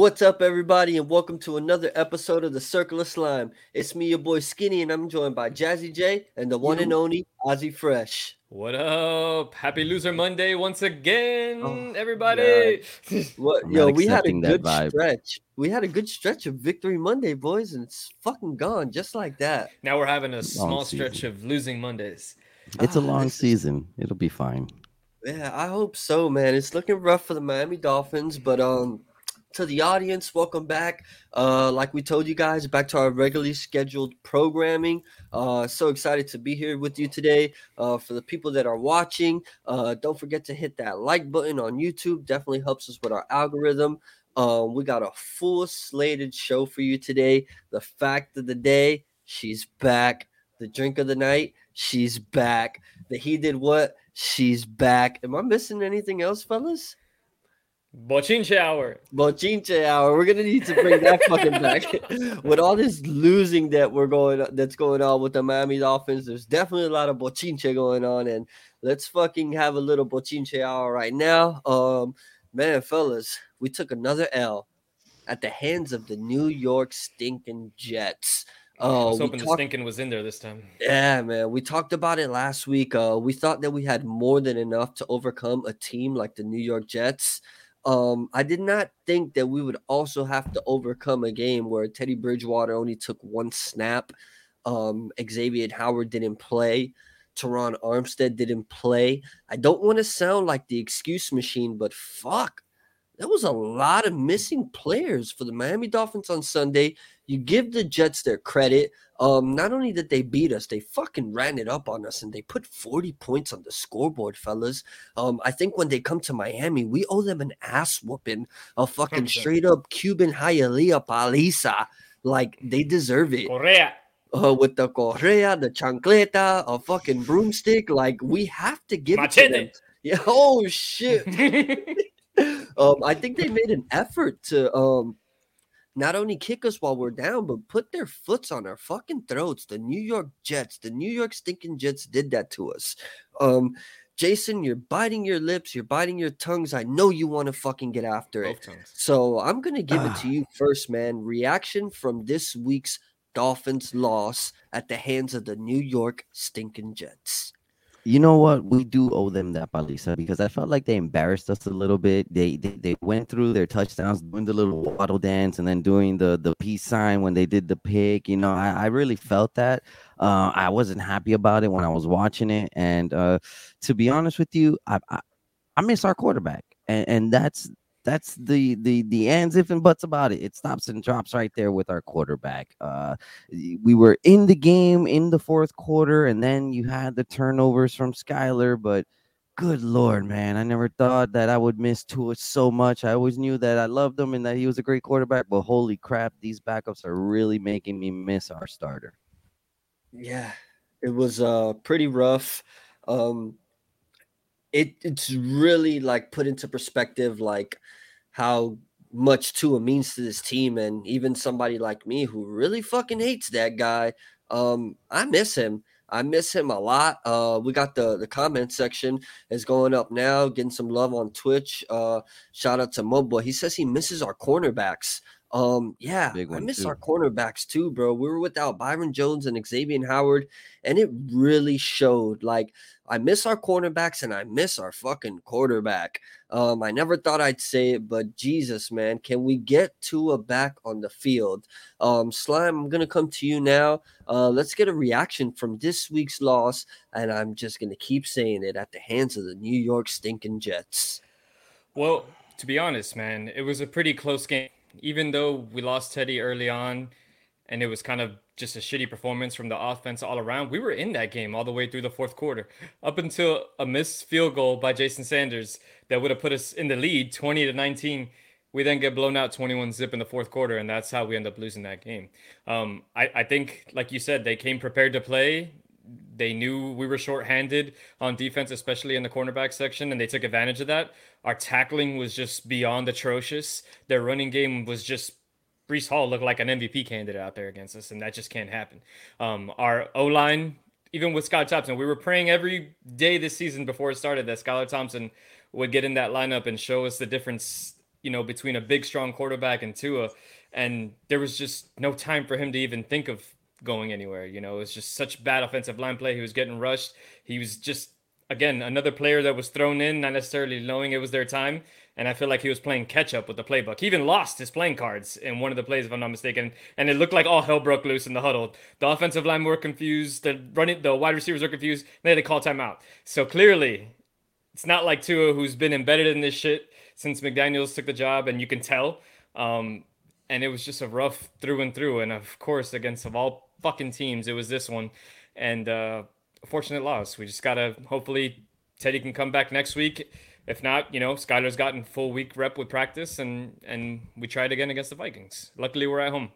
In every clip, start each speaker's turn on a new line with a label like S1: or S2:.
S1: What's up, everybody, and welcome to another episode of the Circle of Slime. It's me, your boy Skinny, and I'm joined by Jazzy J and the one and only Ozzy Fresh.
S2: What up? Happy Loser Monday once again, oh, everybody.
S1: what, yo, we had a good stretch. We had a good stretch of Victory Monday, boys, and it's fucking gone just like that.
S2: Now we're having a small stretch of losing Mondays.
S3: It's a ah, long season. It'll be fine.
S1: Yeah, I hope so, man. It's looking rough for the Miami Dolphins, but um to the audience, welcome back. Uh, like we told you guys, back to our regularly scheduled programming. Uh, so excited to be here with you today. Uh, for the people that are watching, uh, don't forget to hit that like button on YouTube. Definitely helps us with our algorithm. Um, we got a full slated show for you today. The fact of the day, she's back. The drink of the night, she's back. The he did what, she's back. Am I missing anything else, fellas?
S2: Bochinche hour.
S1: Bochinche hour. We're gonna need to bring that fucking back. with all this losing that we're going that's going on with the Miami Dolphins, there's definitely a lot of bochinche going on, and let's fucking have a little bochinche hour right now. Um, man, fellas, we took another L at the hands of the New York stinking Jets.
S2: Oh, I was hoping talked, the stinking was in there this time.
S1: Yeah, man. We talked about it last week. Uh, we thought that we had more than enough to overcome a team like the New York Jets. Um, I did not think that we would also have to overcome a game where Teddy Bridgewater only took one snap. Um, Xavier Howard didn't play. Terron Armstead didn't play. I don't want to sound like the excuse machine, but fuck, there was a lot of missing players for the Miami Dolphins on Sunday. You give the Jets their credit. Um, not only did they beat us, they fucking ran it up on us and they put 40 points on the scoreboard, fellas. Um, I think when they come to Miami, we owe them an ass whooping, a fucking straight up Cuban Hialeah paliza. Like they deserve it.
S2: Correa.
S1: Uh, with the correa, the chancleta, a fucking broomstick. Like we have to give
S2: Machete.
S1: it to them. Yeah. Oh shit. um, I think they made an effort to um not only kick us while we're down, but put their foots on our fucking throats. The New York Jets, the New York stinking Jets did that to us. Um, Jason, you're biting your lips, you're biting your tongues. I know you want to fucking get after Both it. Tongues. So I'm gonna give it to you first, man. Reaction from this week's Dolphins loss at the hands of the New York stinking Jets
S3: you know what? We do owe them that paliza because I felt like they embarrassed us a little bit. They, they they went through their touchdowns, doing the little waddle dance, and then doing the the peace sign when they did the pick. You know, I, I really felt that. Uh, I wasn't happy about it when I was watching it, and uh, to be honest with you, I, I I miss our quarterback, and, and that's that's the the the ands if and buts about it. It stops and drops right there with our quarterback. Uh, we were in the game in the fourth quarter, and then you had the turnovers from Skylar. But good lord, man, I never thought that I would miss Tua so much. I always knew that I loved him and that he was a great quarterback. But holy crap, these backups are really making me miss our starter.
S1: Yeah, it was uh pretty rough. Um, it it's really like put into perspective like how much Tua means to this team and even somebody like me who really fucking hates that guy um I miss him I miss him a lot. Uh, we got the the comment section is going up now, getting some love on Twitch. Uh, shout out to Mobo. He says he misses our cornerbacks. Um, yeah, I miss too. our cornerbacks too, bro. We were without Byron Jones and Xavier Howard, and it really showed. Like, I miss our cornerbacks and I miss our fucking quarterback. Um, I never thought I'd say it, but Jesus, man, can we get Tua back on the field? Um, Slime, I'm gonna come to you now. Uh, let's get a reaction from this week's loss, and I'm just gonna keep saying it at the hands of the New York stinking Jets.
S2: Well, to be honest, man, it was a pretty close game even though we lost Teddy early on and it was kind of just a shitty performance from the offense all around, we were in that game all the way through the fourth quarter up until a missed field goal by Jason Sanders that would have put us in the lead 20 to 19. We then get blown out 21 zip in the fourth quarter, and that's how we end up losing that game. Um, I, I think, like you said, they came prepared to play. They knew we were shorthanded on defense, especially in the cornerback section, and they took advantage of that. Our tackling was just beyond atrocious. Their running game was just Breece Hall looked like an MVP candidate out there against us, and that just can't happen. Um, our O line, even with Scott Thompson, we were praying every day this season before it started that Skylar Thompson would get in that lineup and show us the difference you know, between a big, strong quarterback and Tua. And there was just no time for him to even think of going anywhere. You know, it was just such bad offensive line play. He was getting rushed. He was just, again, another player that was thrown in, not necessarily knowing it was their time. And I feel like he was playing catch up with the playbook. He even lost his playing cards in one of the plays, if I'm not mistaken. And it looked like all hell broke loose in the huddle. The offensive line were confused. The running, the wide receivers were confused. They had to call timeout. So clearly, it's not like Tua, who's been embedded in this shit since McDaniels took the job, and you can tell. Um, and it was just a rough through and through. And of course, against of all fucking teams, it was this one. And uh, fortunate loss. We just gotta hopefully Teddy can come back next week if not, you know, Skylar's gotten full week rep with practice, and and we tried again against the Vikings. Luckily, we're at home.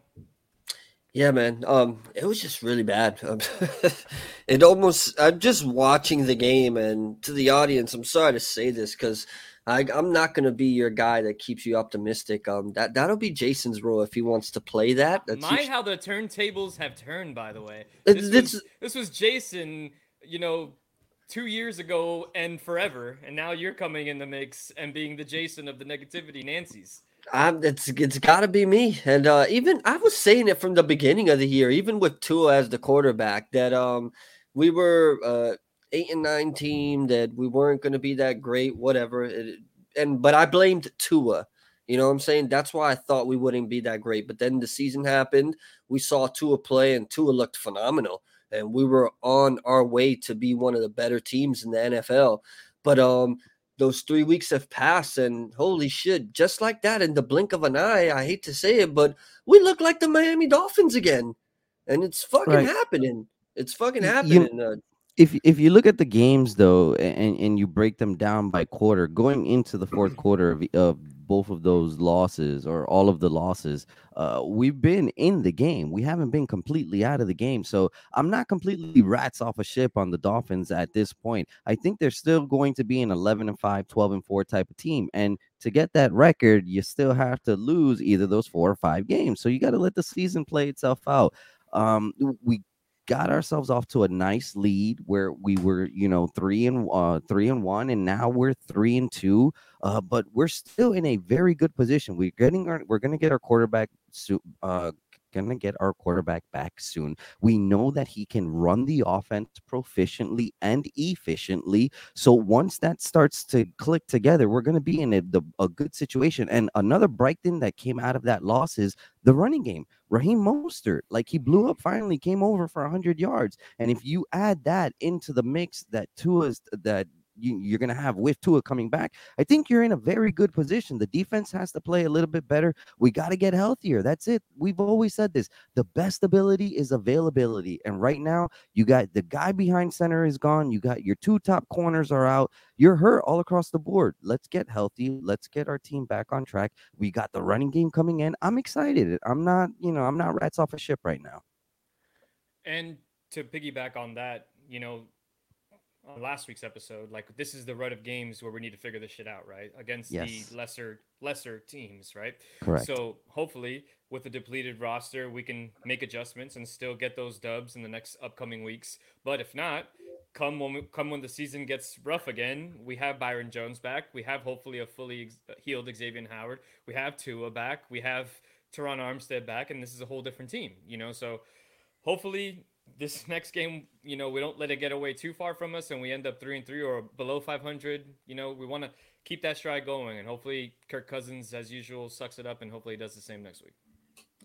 S1: Yeah, man. Um, it was just really bad. Um, it almost. I'm just watching the game, and to the audience, I'm sorry to say this because I'm not going to be your guy that keeps you optimistic. Um, that that'll be Jason's role if he wants to play that. That's
S2: My how the turntables have turned. By the way, this, was, this was Jason. You know, two years ago and forever, and now you're coming in the mix and being the Jason of the negativity Nancy's.
S1: Um, it's it's got to be me, and uh, even I was saying it from the beginning of the year, even with Tua as the quarterback, that um we were uh eight and nine team, that we weren't going to be that great, whatever. It, and but I blamed Tua. You know what I'm saying? That's why I thought we wouldn't be that great. But then the season happened. We saw Tua play, and Tua looked phenomenal and we were on our way to be one of the better teams in the NFL. But um, those three weeks have passed, and holy shit, just like that, in the blink of an eye, I hate to say it, but we look like the Miami Dolphins again, and it's fucking right. happening. It's fucking happening. You, uh,
S3: if if you look at the games though, and and you break them down by quarter, going into the fourth quarter of, of both of those losses or all of the losses, uh, we've been in the game. We haven't been completely out of the game. So I'm not completely rats off a ship on the Dolphins at this point. I think they're still going to be an 11 and 5, 12 and 4 type of team. And to get that record, you still have to lose either those four or five games. So you got to let the season play itself out. Um, we got ourselves off to a nice lead where we were, you know, three and uh, three and one, and now we're three and two. Uh, but we're still in a very good position. We're getting our, we're going to get our quarterback uh, going to get our quarterback back soon. We know that he can run the offense proficiently and efficiently. So once that starts to click together, we're going to be in a, the, a good situation. And another bright thing that came out of that loss is the running game. Raheem Mostert, like he blew up finally, came over for 100 yards. And if you add that into the mix that Tua's that you, are going to have with Tua coming back, I think you're in a very good position. The defense has to play a little bit better. We got to get healthier. That's it. We've always said this. The best ability is availability. And right now, you got the guy behind center is gone. You got your two top corners are out. You're hurt all across the board. Let's get healthy. Let's get our team back on track. We got the running game coming in. I'm excited. I'm not, you know, I'm not rats off a ship right now.
S2: And to piggyback on that, you know, on last week's episode, like this is the rut of games where we need to figure this shit out, right? Against yes. the lesser lesser teams, right?
S3: Correct.
S2: So hopefully, with the depleted roster, we can make adjustments and still get those dubs in the next upcoming weeks. But if not, come when we, come when the season gets rough again, we have Byron Jones back. We have hopefully a fully ex- uh, healed Xavier Howard. We have Tua back. We have Terron Armstead back, and this is a whole different team, you know. So hopefully this next game, you know, we don't let it get away too far from us and we end up three and three or below 500. You know, we want to keep that stride going and hopefully Kirk Cousins, as usual, sucks it up and hopefully he does the same next week.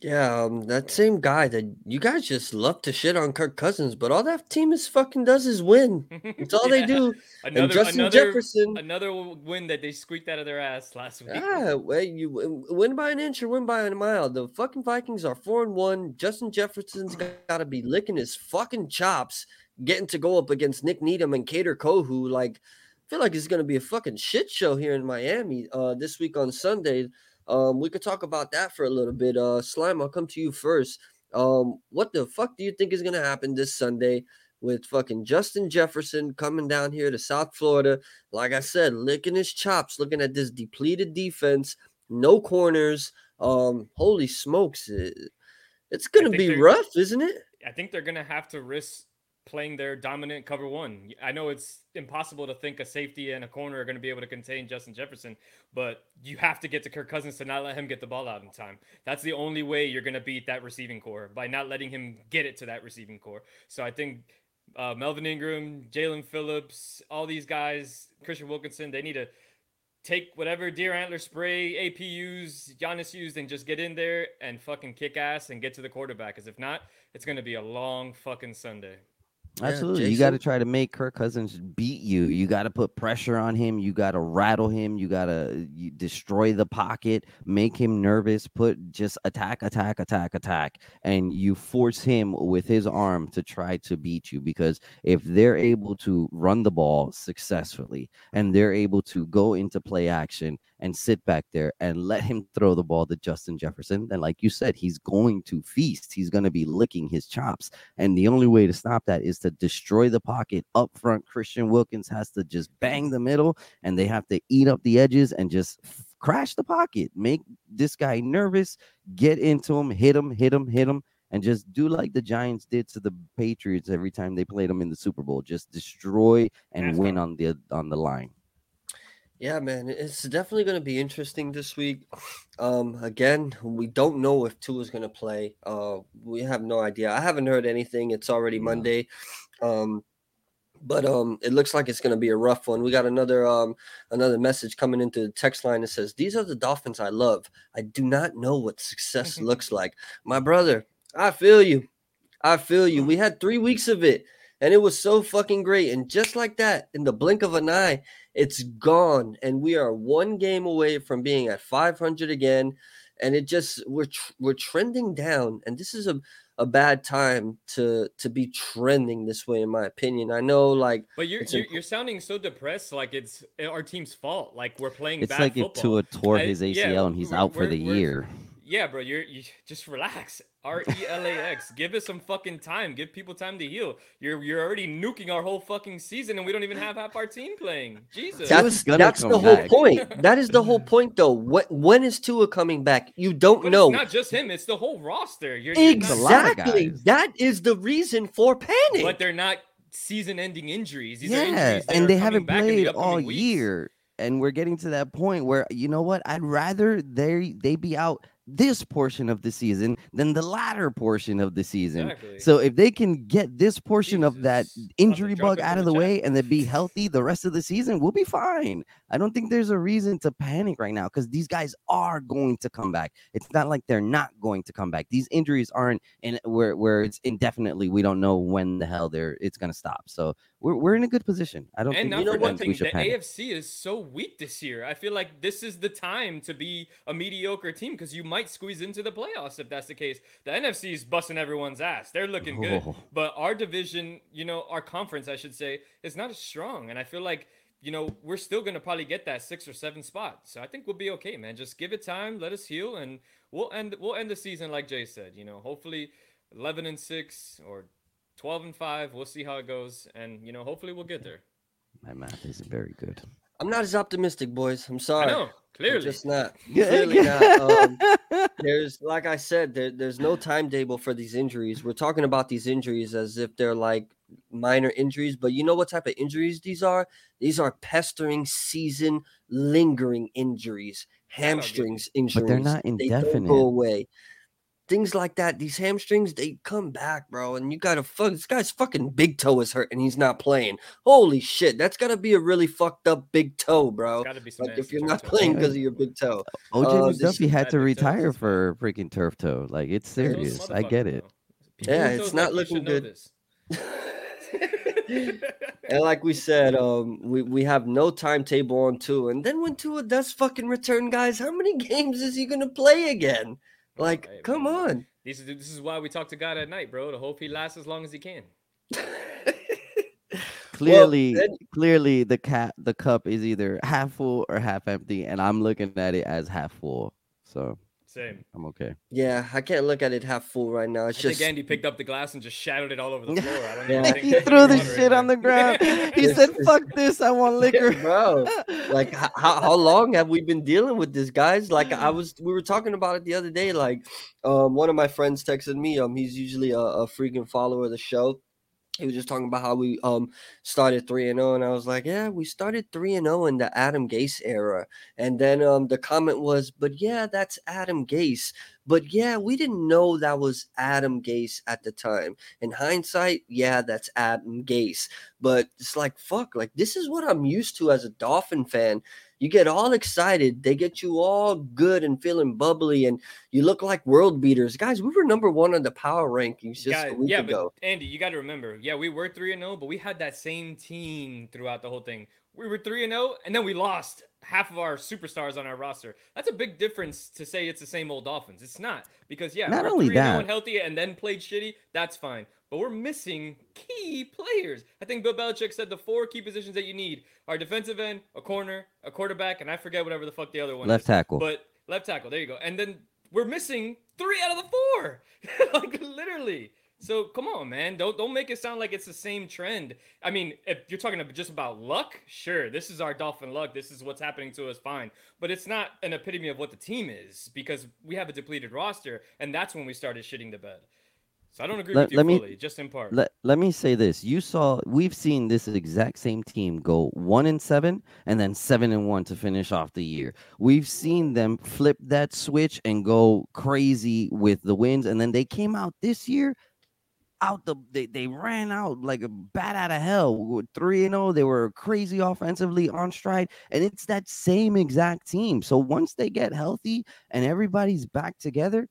S1: Yeah, um, that same guy that you guys just love to shit on Kirk Cousins, but all that team is fucking does is win. It's all yeah. they do. Another, and Justin
S2: another,
S1: Jefferson,
S2: another win that they squeaked out of their ass last week.
S1: Yeah, well, you win by an inch or win by a mile. The fucking Vikings are four and one. Justin Jefferson's got to be licking his fucking chops, getting to go up against Nik Needham and Kader Kohou. Like, I feel like it's gonna be a fucking shit show here in Miami uh, this week on Sunday. Um, we could talk about that for a little bit. Uh, Slime, I'll come to you first. Um, what the fuck do you think is gonna happen this Sunday with fucking Justin Jefferson coming down here to South Florida? Like I said, licking his chops, looking at this depleted defense, no corners. Um, holy smokes, it, it's gonna be rough, isn't it?
S2: I think they're gonna have to risk playing their dominant cover one. I know it's impossible to think a safety and a corner are going to be able to contain Justin Jefferson, but you have to get to Kirk Cousins to not let him get the ball out in time. That's the only way you're going to beat that receiving corps by not letting him get it to that receiving corps. So I think uh, Melvin Ingram, Jaelan Phillips, all these guys, Christian Wilkinson, they need to take whatever deer antler spray AP used, Giannis used, and just get in there and fucking kick ass and get to the quarterback. Because if not, it's going to be a long fucking Sunday.
S3: Absolutely. you got to try to make Kirk Cousins beat you. You got to put pressure on him. You got to rattle him. You got to destroy the pocket, make him nervous, put just attack, attack, attack, attack. And you force him with his arm to try to beat you because if they're able to run the ball successfully and they're able to go into play action and sit back there and let him throw the ball to Justin Jefferson, then, like you said, he's going to feast. He's going to be licking his chops. And the only way to stop that is to destroy the pocket up front. Christian Wilkins has to just bang the middle and they have to eat up the edges and just crash the pocket, make this guy nervous, get into him, hit him, hit him, hit him. And just do like the Giants did to the Patriots every time they played them in the Super Bowl. Just destroy and win on the on the line.
S1: Yeah, man, it's definitely going to be interesting this week. Um, again, we don't know if Tua is going to play. Uh, we have no idea. I haven't heard anything. It's already Monday. Um, but um, it looks like it's going to be a rough one. We got another um another message coming into the text line that says, "These are the Dolphins I love. I do not know what success looks like." My brother, I feel you. I feel you. We had three weeks of it, and it was so fucking great. And just like that, in the blink of an eye, it's gone, and we are one game away from being at 500 again. And it just we're tr- we're trending down, and this is a a bad time to to be trending this way, in my opinion. I know, like,
S2: but you're you're, imp- you're, sounding so depressed, like it's eh, our team's fault. Like we're playing.
S3: It's like
S2: football.
S3: if Tua tore his ACL yeah, and he's out for the year.
S2: Yeah, bro, you're you just relax. R E L A X. Give us some fucking time. Give people time to heal. You're you're already nuking our whole fucking season, and we don't even have half our team playing. Jesus.
S1: That's that's the whole point. That is the whole point, though. What when is Tua coming back? You don't
S2: but
S1: know.
S2: not just him. It's the whole roster.
S1: You're, exactly. You're that is the reason for panic.
S2: But they're not season-ending injuries. These
S3: yeah,
S2: injuries
S3: and they haven't played all weeks. year. And we're getting to that point where you know what? I'd rather they they be out this portion of the season than the latter portion of the season. Exactly. So if they can get this portion Jesus. of that injury bug out of the, the way and then be healthy the rest of the season, we'll be fine. I don't think there's a reason to panic right now because these guys are going to come back. It's not like they're not going to come back. These injuries aren't in where where it's indefinitely. We don't know when the hell they're it's gonna stop. So we're, we're in a good position. I don't
S2: and
S3: think
S2: not for one thing, the panic. AFC is so weak this year. I feel like this is the time to be a mediocre team because you might squeeze into the playoffs if that's the case. The NFC is busting everyone's ass. They're looking good, but our division, you know, our conference, I should say, is not as strong. And I feel like you know, we're still gonna probably get that six or seven spot. So I think we'll be okay, man. Just give it time, let us heal, and we'll end we'll end the season like Jay said. You know, hopefully eleven and six or twelve and five. We'll see how it goes, and you know, hopefully we'll get there.
S3: My math isn't very good.
S1: I'm not as optimistic, boys. I'm sorry.
S2: I know, clearly. I'm
S1: just not. Clearly not. Um, there's, like I said, there, there's no timetable for these injuries. We're talking about these injuries as if they're like minor injuries, but you know what type of injuries these are? These are pestering, season lingering injuries, hamstrings injuries.
S3: But they're not indefinite. They don't
S1: go away. Things like that. These hamstrings, they come back, bro. And you gotta fuck this guy's fucking big toe is hurt and he's not playing. Holy shit, that's gotta be a really fucked up big toe, bro. Like if you're not playing because of your big toe.
S3: OJ uh, McDuffie had to retire for freaking turf toe. Like it's serious. I get it.
S1: Yeah, it's not looking good. and like we said, um, we, we have no timetable on Tua. And then when Tua does fucking return, guys, how many games is he gonna play again? Like, hey, come man. on.
S2: This is this is why we talk to God at night, bro. To hope he lasts as long as he can.
S3: clearly, well, then... clearly the cat the cup is either half full or half empty, and I'm looking at it as half full. So
S2: same.
S3: I'm okay.
S1: Yeah, I can't look at it half full right now. It's
S2: I
S1: just
S2: think Andy picked up the glass and just shattered it all over the floor. I don't
S3: yeah. he threw the shit on the ground. He said, "Fuck this! I want liquor,
S1: bro." Like, how, how long have we been dealing with this, guys? Like, I was, we were talking about it the other day. Like, um, one of my friends texted me. Um, he's usually a, a freaking follower of the show he was just talking about how we um started 3 and 0 and I was like, "Yeah, we started 3 and 0 in the Adam Gase era." And then um the comment was, "But yeah, that's Adam Gase." But yeah, we didn't know that was Adam Gase at the time. In hindsight, yeah, that's Adam Gase. But it's like, fuck, like this is what I'm used to as a Dolphin fan. You get all excited. They get you all good and feeling bubbly, and you look like world beaters. Guys, we were number one on the power rankings just a week
S2: yeah,
S1: ago.
S2: but Andy, you got to remember, yeah, we were three and zero, but we had that same team throughout the whole thing. We were three and zero, and then we lost half of our superstars on our roster. That's a big difference to say it's the same old Dolphins. It's not because yeah,
S3: Not
S2: we're
S3: only
S2: 3-0
S3: that-
S2: healthy, and then played shitty. That's fine, but we're missing key players. I think Bill Belichick said the four key positions that you need are defensive end, a corner, a quarterback, and I forget whatever the fuck the other one
S3: Left
S2: is.
S3: tackle.
S2: But left tackle, there you go. And then we're missing three out of the four, like literally. So come on, man. Don't don't make it sound like it's the same trend. I mean, if you're talking just about luck, sure, this is our dolphin luck. This is what's happening to us, fine. But it's not an epitome of what the team is because we have a depleted roster, and that's when we started shitting the bed. So I don't agree
S3: Let-
S2: with you
S3: let me-
S2: fully, just in part.
S3: let, let me say this. You saw we've seen this exact same team go one and seven and then seven and one to finish off the year. We've seen them flip that switch and go crazy with the wins and then they came out this year out the they, they ran out like a bat out of hell. With 3 and 0 they were crazy offensively on stride and it's that same exact team. So once they get healthy and everybody's back together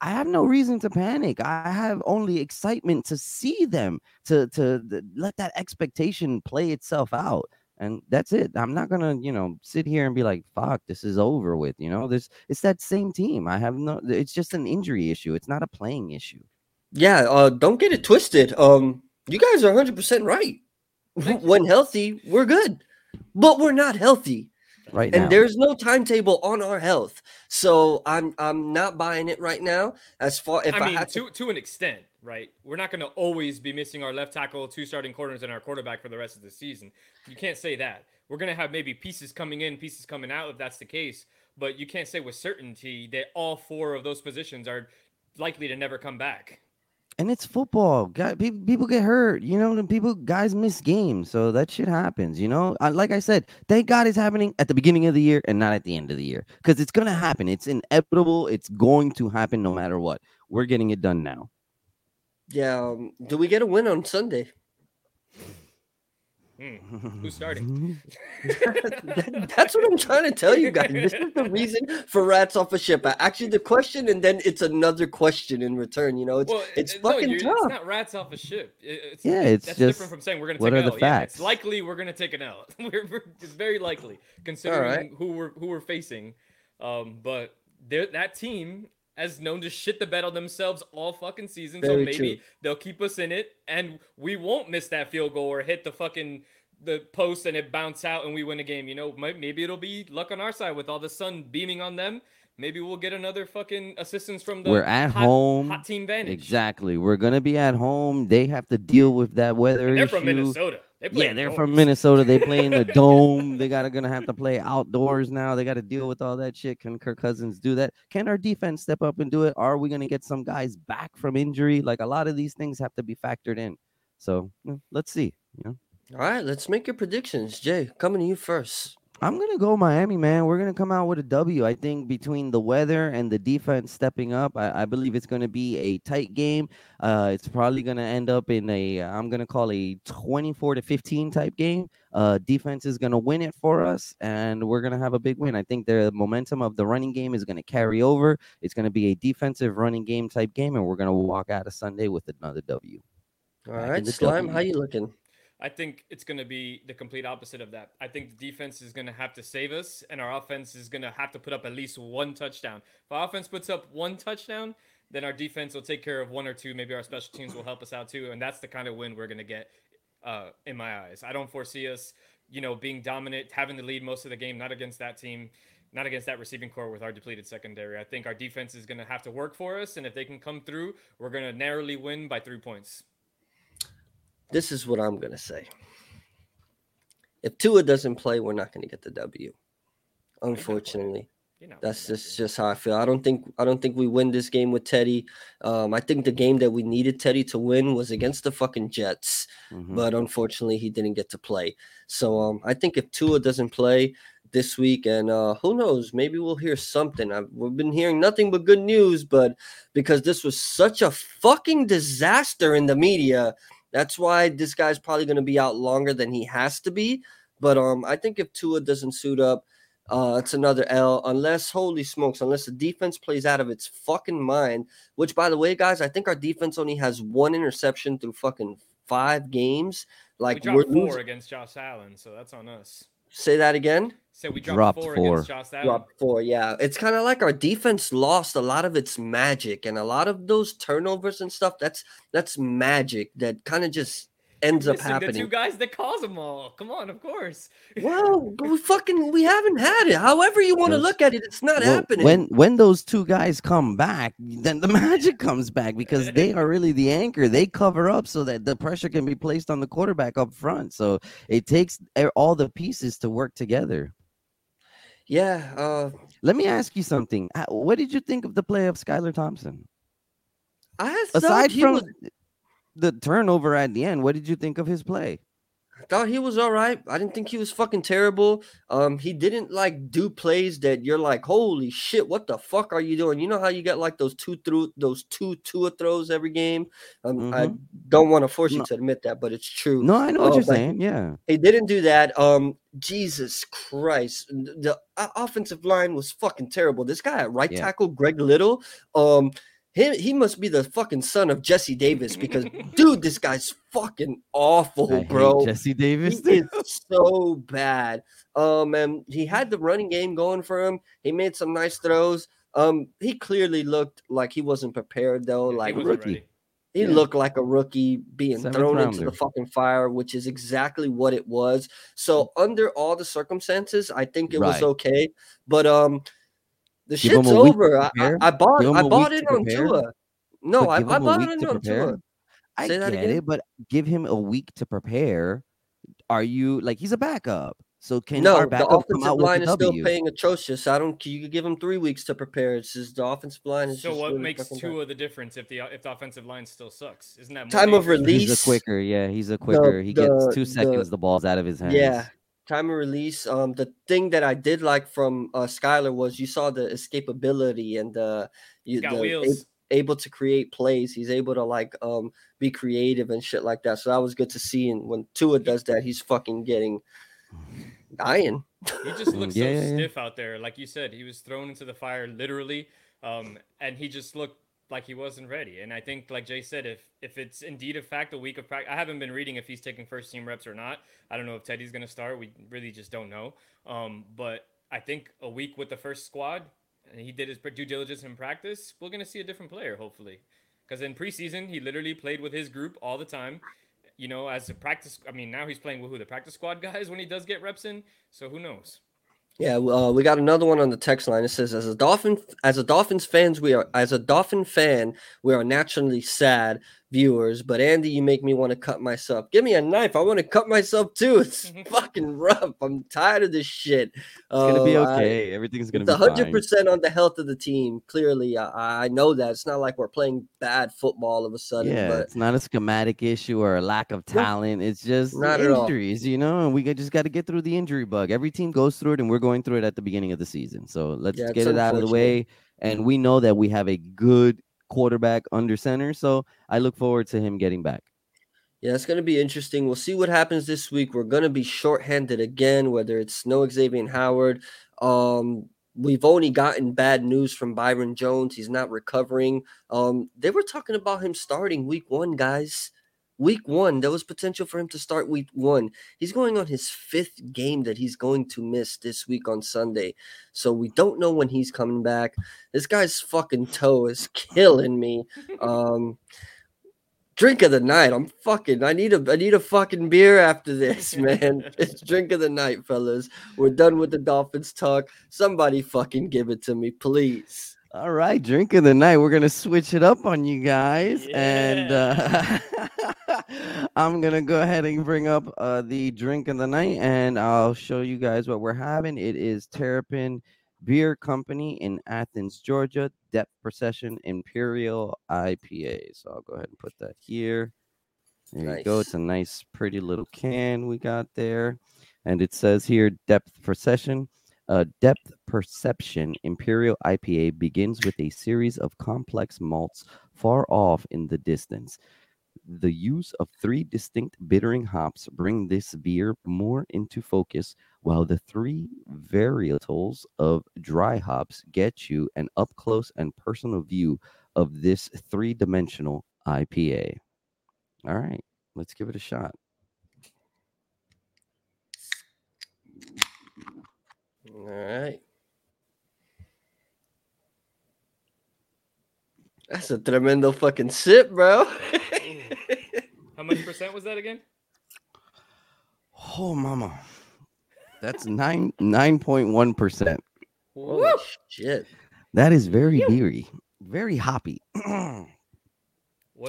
S3: I have no reason to panic. I have only excitement to see them, to to let that expectation play itself out. And that's it. I'm not gonna, you know, sit here and be like, "Fuck, this is over with." You know, this it's that same team. I have no. It's just an injury issue. It's not a playing issue.
S1: Yeah, uh, don't get it twisted. Um, you guys are 100% right. When healthy, we're good, but we're not healthy.
S3: Right
S1: and
S3: now,
S1: there's no timetable on our health so i'm i'm not buying it right now as far if i,
S2: I mean,
S1: had to
S2: to, to an extent, right? We're not going to always be missing our left tackle, two starting corners, and our quarterback for the rest of the season. You can't say that. We're going to have maybe pieces coming in, pieces coming out if that's the case. But you can't say with certainty that all four of those positions are likely to never come back.
S3: And it's football. Guy, people, get hurt. You know, people guys miss games, so that shit happens. You know, like I said, thank God it's happening at the beginning of the year and not at the end of the year because it's gonna happen. It's inevitable. It's going to happen no matter what. We're getting it done now.
S1: yeah um, do we get a win on sunday
S2: Hmm. Who's starting?
S1: That- that's what i'm trying to tell you guys this is the reason for rats off a ship i actually the question and then it's another question in return you know it's
S2: Well,
S1: it's
S2: uh, no,
S1: fucking tough
S2: It's not rats off a ship. It's,
S3: Yeah, it's
S2: that's
S3: just
S2: different from saying we're going to Take what
S3: are
S2: an
S3: the
S2: L. Yeah, it's
S3: facts?
S2: likely we're going to take an L. we're, we're- it's very likely considering who we're who we're facing. Um, but that team has known to shit the bed on themselves all fucking season. so maybe
S1: true.
S2: they'll keep us in it, and we won't miss that field goal or hit the fucking the post and it bounce out and we win a game. You know, maybe it'll be luck on our side with all the sun beaming on them. Maybe we'll get another fucking assistance from the
S3: We're at
S2: hot,
S3: home.
S2: hot team vantage.
S3: Exactly. We're gonna be at home. They have to deal with that weather
S2: And they're
S3: issue.
S2: from Minnesota. They
S3: Yeah, they're from Minnesota. They play in the dome. They gotta gonna have to play outdoors now. They got to deal with all that shit. Can Kirk Cousins do that? Can our defense step up and do it? Are we gonna get some guys back from injury? Like a lot of these things have to be factored in. So let's see. You know,
S1: all right let's make your predictions jay coming to you first
S3: I'm gonna go Miami, man. We're gonna come out with a W. I think between the weather and the defense stepping up, I, I believe it's gonna be a tight game. Uh, it's probably gonna end up in a I'm gonna call a 24 to 15 type game. Uh, defense is gonna win it for us, and we're gonna have a big win. I think the momentum of the running game is gonna carry over. It's gonna be a defensive running game type game, and we're gonna walk out of Sunday with another W.
S1: all right slime how you looking
S2: I think it's going to be the complete opposite of that. I think the defense is going to have to save us, and our offense is going to have to put up at least one touchdown. If our offense puts up one touchdown, then our defense will take care of one or two. Maybe our special teams will help us out too, and that's the kind of win we're going to get. Uh, in my eyes, I don't foresee us, you know, being dominant, having the lead most of the game. Not against that team, not against that receiving corps with our depleted secondary. I think our defense is going to have to work for us, and if they can come through, we're going to narrowly win by three points.
S1: This is what i'm gonna say if tua doesn't play we're not gonna get the w unfortunately That's just just how I feel. I don't think I don't think we win this game with Teddy. Um, I think the game that we needed Teddy to win was against the fucking Jets, mm-hmm. but unfortunately he didn't get to play. So um, I think if Tua doesn't play this week, and uh, who knows, maybe we'll hear something. I've, we've been hearing nothing but good news, but because this was such a fucking disaster in the media, that's why this guy's probably going to be out longer than he has to be. But um, I think if Tua doesn't suit up uh, it's another L. Unless, holy smokes, unless the defense plays out of its fucking mind. Which, by the way, guys, I think our defense only has one interception through fucking five games. Like
S2: we dropped 4 losing. against Josh Allen, so that's on us.
S1: Say that again.
S2: Say we dropped, dropped four, four, against Josh Dropped
S1: four, yeah. It's kind of like our defense lost a lot of its magic, and a lot of those turnovers and stuff. That's that's magic that kind of just ends up happening.
S2: The two guys that cause them all. Come on, of course.
S1: well, we fucking we haven't had it. However you want to look at it, it's not well, happening.
S3: When when those two guys come back, then the magic comes back because they are really the anchor. They cover up so that the pressure can be placed on the quarterback up front. So it takes all the pieces to work together.
S1: Yeah. Uh,
S3: Let me ask you something. What did you think of the play of Skylar Thompson?
S1: I aside from was
S3: the turnover at the end. What did you think of his play?
S1: I thought he was all right. I didn't think he was fucking terrible. Um, he didn't like do plays that you're like, holy shit, what the fuck are you doing? You know how you get like those two through those two two throws every game. Um, mm-hmm. I don't want to force you no. to admit that, but it's true.
S3: No, I know what uh, you're saying. Yeah,
S1: he didn't do that. Um, Jesus Christ, the uh, offensive line was fucking terrible. This guy at right yeah. tackle, Greg Little, um he, he must be the fucking son of Jesse Davis because dude, this guy's fucking awful, I bro.
S3: Jesse Davis
S1: he is so bad. Um, and he had the running game going for him. He made some nice throws. Um, he clearly looked like he wasn't prepared though, like
S2: rookie. Ready.
S1: He yeah. looked like a rookie being Seventh thrown rounder. into the fucking fire, which is exactly what it was. So under all the circumstances, I think it right. was okay. But um, the give shit's over. I, I, bought I bought it on Tua. No, I, I bought it on Tua.
S3: I Say get it, but give him a week to prepare. Are you like he's a backup? So can
S1: no, the offensive line is still paying atrocious. I don't. You could give him three weeks to prepare. It's just the offensive line is.
S2: So what really makes Tua the difference if the if the offensive line still sucks? Isn't that
S1: time of release?
S3: He's a quicker. Yeah, he's a quicker. The, he gets two seconds. The, the ball's out of his hands.
S1: Yeah, time of release. Um, the thing that I did like from uh, Skylar was you saw the escapability and the you the, able to create plays. He's able to like um be creative and shit like that. So that was good to see. And when Tua does that, he's fucking getting dying.
S2: He just looks yeah, so yeah, stiff yeah. out there. Like you said, he was thrown into the fire literally. Um, and he just looked like he wasn't ready. And I think, like Jay said, if if it's indeed a fact, a week of practice, I haven't been reading if he's taking first team reps or not. I don't know if Teddy's going to start. We really just don't know. Um, but I think a week with the first squad, and he did his due diligence in practice, we're going to see a different player, hopefully. Because in preseason, he literally played with his group all the time. You know, as a practice, I mean, now he's playing with who? The practice squad guys when he does get reps in. So who knows?
S1: Yeah, uh, we got another one on the text line. It says, "As a Dolphin, as a Dolphins fans, we are as a Dolphin fan, we are naturally sad viewers. But Andy, you make me want to cut myself. Give me a knife. I want to cut myself too. It's fucking rough. I'm tired of this shit. It's
S3: gonna be uh, okay. I, Everything's gonna be
S1: hundred percent on the health of the team. Clearly, I, I, know that it's not like we're playing bad football all of a sudden.
S3: Yeah,
S1: but
S3: it's not a schematic issue or a lack of talent. It's just not injuries, you know. And we just got to get through the injury bug. Every team goes through it, and we're going through it at the beginning of the season. So let's yeah, get it out of the way. And we know that we have a good quarterback under center. So I look forward to him getting back.
S1: Yeah, it's going to be interesting. We'll see what happens this week. We're going to be shorthanded again, whether it's no Xavier Howard. Um, we've only gotten bad news from Byron Jones. He's not recovering. Um, they were talking about him starting week one, guys. Week one, there was potential for him to start week one. He's going on his fifth game that he's going to miss this week on Sunday. So we don't know when he's coming back. This guy's fucking toe is killing me. Um, drink of the night. I'm fucking. I need a. I need a fucking beer after this, man. it's drink of the night, fellas. We're done with the Dolphins talk. Somebody fucking give it to me, please.
S3: All right, drink of the night. We're gonna switch it up on you guys, yeah. and uh, I'm gonna go ahead and bring up uh, the drink of the night, and I'll show you guys what we're having. It is Terrapin Beer Company in Athens, Georgia. Depth Procession Imperial IPA. So I'll go ahead and put that here. There you go. It's a nice, pretty little can we got there. And it says here depth procession. Uh, depth perception imperial IPA begins with a series of complex malts far off in the distance. The use of three distinct bittering hops bring this beer more into focus, while the three varietals of dry hops get you an up close and personal view of this three dimensional IPA. All right, let's give it a shot.
S1: All right. That's a tremendo fucking sip, bro.
S2: How much percent was that again?
S3: Oh, mama. That's nine nine point one percent.
S1: Holy shit.
S3: That is very beery, very hoppy.
S2: What's
S3: All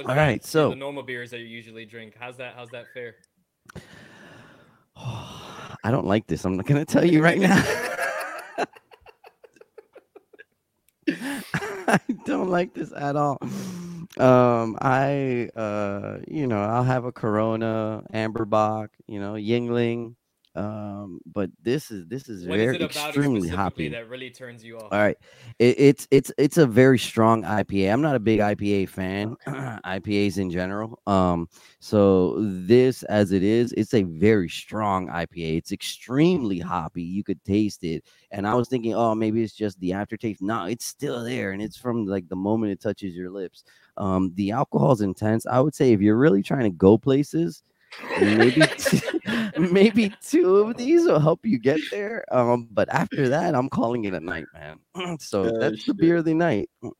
S2: that
S3: right,
S2: to
S3: so-
S2: the normal beers that you usually drink. How's that? How's that fair?
S3: I don't like this. I'm not gonna tell you right now. I don't like this at all. Um, I uh, you know, I'll have a Corona, Amber AmberBock, you know, Yuengling. Um, but this is this is
S2: What is
S3: very
S2: it
S3: extremely hoppy.
S2: that really turns you off?
S3: All right, it, it's it's it's a very strong IPA. I'm not a big IPA fan, IPAs in general. Um, so this as it is, it's a very strong IPA. It's extremely hoppy. You could taste it, and I was thinking, oh, maybe it's just the aftertaste. No, it's still there, and it's from like the moment it touches your lips. Um, the alcohol's intense. I would say if you're really trying to go places, maybe two, maybe two of these will help you get there. Um, but after that, I'm calling it a night, man. so
S1: Oh,
S3: that's the beer of the night.
S1: All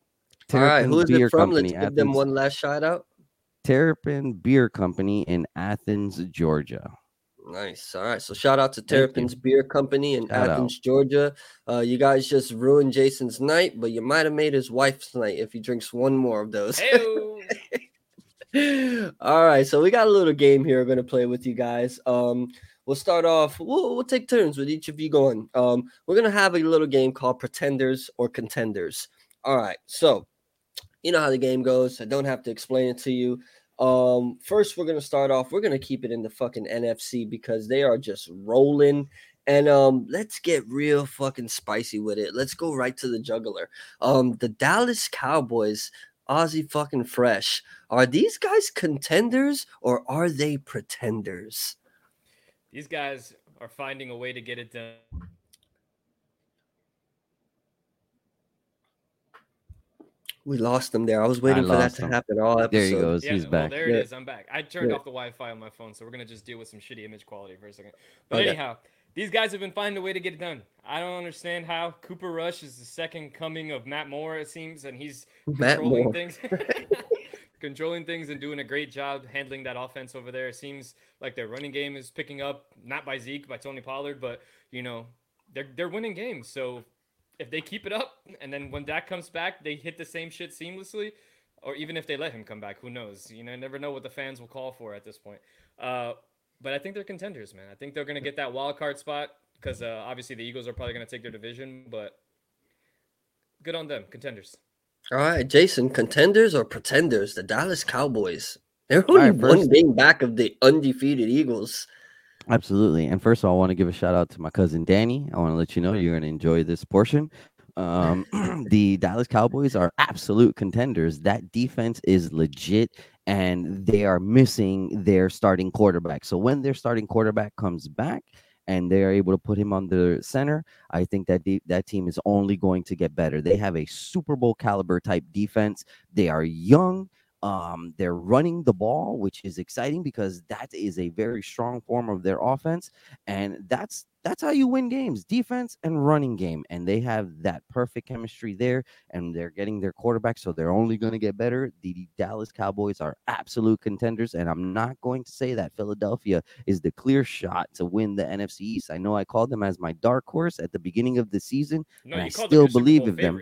S1: right, who is
S3: Beer
S1: it from?
S3: Company,
S1: Let's give them one last shout out.
S3: Terrapin Beer Company in Athens, Georgia.
S1: Nice. All right. So shout out to Terrapin's Beer Company in
S3: Shout out.
S1: Athens, Georgia. Uh, you guys just ruined Jason's night, but you might have made his wife's night if he drinks one more of those. All right, so we got a little game here we're gonna play with you guys. Um, we'll start off. We'll, we'll take turns with each of you going. Um, we're gonna have a little game called Pretenders or Contenders. All right, so you know how the game goes. I don't have to explain it to you. Um, first we're gonna start off. We're gonna keep it in the fucking NFC because they are just rolling. And um, let's get real fucking spicy with it. Let's go right to the juggler. Um, the Dallas Cowboys, Ozzy fucking fresh. Are these guys contenders or are they pretenders?
S2: These guys are finding a way to get it done.
S1: We lost them there. I was waiting for that to
S3: him.
S1: happen all episode.
S3: There he goes.
S2: Yeah,
S3: He's
S2: well,
S3: back.
S2: there
S1: Yeah.
S2: it is. I'm back. I turned
S1: Yeah.
S2: off the Wi-Fi on my phone, so we're gonna just deal with some shitty image quality for a second. But
S1: Okay.
S2: anyhow, these guys have been finding a way to get it done. I don't understand how Cooper Rush is the second coming of Matt Moore, it seems, and he's
S1: Matt
S2: controlling
S1: Moore.
S2: things. controlling things and doing a great job handling that offense over there. It seems like their running game is picking up, not by Zeke, by Tony Pollard, but you know, they're they're winning games. So if they keep it up and then when Dak comes back, they hit the same shit seamlessly, or even if they let him come back, who knows? You know, never know what the fans will call for at this point. Uh, but I think they're contenders, man. I think they're gonna get that wild card spot because uh, obviously the Eagles are probably gonna take their division, but good on them, contenders.
S1: All right, Jason, contenders or pretenders? The Dallas Cowboys. They're
S3: All
S1: only
S3: right,
S1: one
S3: first-
S1: game back of the undefeated Eagles.
S3: Absolutely. And first of all, I want to give a shout out to my cousin Danny. I want to let you know you're going to enjoy this portion. Um, the Dallas Cowboys are absolute contenders. That defense is legit and they are missing their starting quarterback. So when their starting quarterback comes back and they are able to put him on the center, I think that de- that team is only going to get better. They have a Super Bowl caliber type defense. They are young. Um, they're running the ball, which is exciting because that is a very strong form of their offense, and that's that's how you win games: defense and running game. And they have that perfect chemistry there, and they're getting their quarterback, so they're only going to get better. The Dallas Cowboys are absolute contenders, and I'm not going to say that Philadelphia is the clear shot to win the NFC East. I know I called them as my dark horse at the beginning of the season,
S2: No,
S3: And I still
S2: them your Super
S3: believe of them.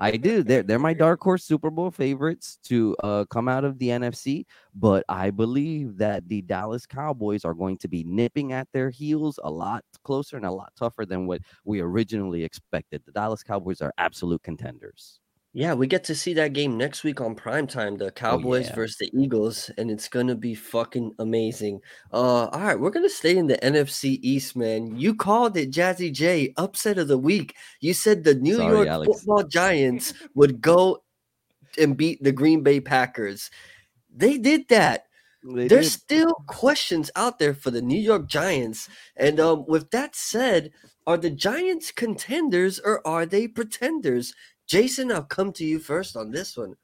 S3: I do. They're they're my dark horse Super Bowl favorites to uh, come out of the NFC, but I believe that the Dallas Cowboys are going to be nipping at their heels a lot closer and a lot tougher than what we originally expected. The Dallas Cowboys are absolute contenders.
S1: Yeah, we get to see that game next week on primetime, the Cowboys
S3: yeah.
S1: versus the Eagles, and it's gonna be fucking amazing. Uh all right, we're gonna stay in the NFC East, man. You called it Jazzy J, upset of the week. You said the New
S3: Sorry,
S1: York
S3: Alex.
S1: football giants would go and beat the Green Bay Packers. They did that.
S3: They
S1: There's
S3: did.
S1: still questions out there for the New York Giants. And um, with that said, are the Giants contenders or are they pretenders? Jason, I'll come to you first on this one.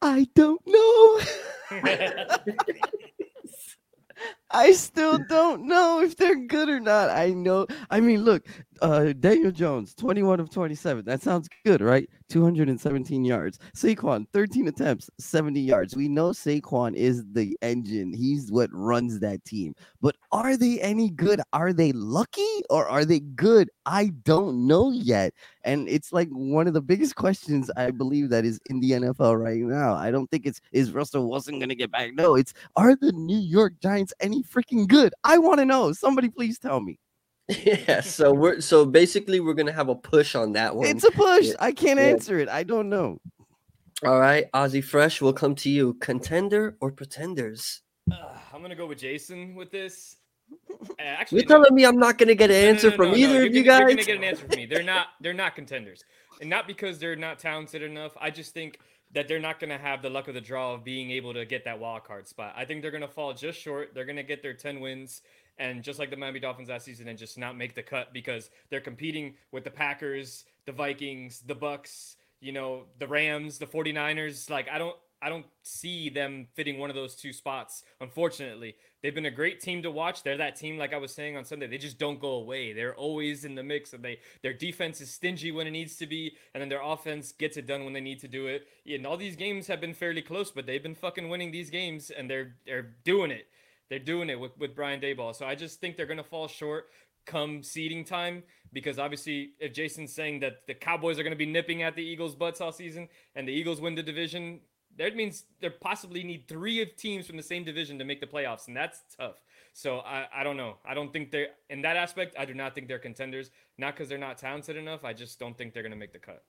S3: I don't know. I still don't know if they're good or not. I know. I mean, look, uh, Daniel Jones, 21 of 27. That sounds good, right? 217 yards. Saquon, 13 attempts, 70 yards. We know Saquon is the engine. He's what runs that team. But are they any good? Are they lucky or are they good? I don't know yet. And it's like one of the biggest questions I believe that is in the NFL right now. I don't think it's is Russell Wilson going to get back? No, it's are the New York Giants any freaking good? I want to know. Somebody please tell me.
S1: Yeah, so we're so basically we're gonna have a push on that one.
S3: It's a push.
S1: Yeah,
S3: I can't
S1: yeah.
S3: answer it. I don't know.
S1: All right, Ozzy Fresh, we'll come to you. Contender or pretenders?
S2: Uh, I'm gonna go with Jason with this. Uh,
S1: You're
S2: no.
S1: telling me I'm not gonna get an
S2: No, no,
S1: answer
S2: no,
S1: from
S2: no, no,
S1: either
S2: you're
S1: of you
S2: gonna- You're
S1: guys?
S2: gonna get an answer from me. They're not. They're not contenders, and not because they're not talented enough. I just think that they're not gonna have the luck of the draw of being able to get that wild card spot. I think they're gonna fall just short. They're gonna get their 10 wins, and just like the Miami Dolphins last season, and just not make the cut because they're competing with the Packers, the Vikings, the Bucks, you know, the Rams, the 49ers. Like I don't. I don't see them fitting one of those two spots, unfortunately. They've been a great team to watch. They're that team, like I was saying on Sunday. They just don't go away. They're always in the mix, and they their defense is stingy when it needs to be, and then their offense gets it done when they need to do it. And all these games have been fairly close, but they've been fucking winning these games, and they're they're doing it. They're doing it with, with Brian Daboll. So I just think they're gonna fall short come seeding time because obviously if Jason's saying that the Cowboys are gonna be nipping at the Eagles' butts all season and the Eagles win the division, that means they possibly need three of teams from the same division to make the playoffs, and that's tough. So I, I don't know. I don't think they're in that aspect. I do not think they're contenders. Not because they're not talented enough. I just don't think they're gonna make the cut.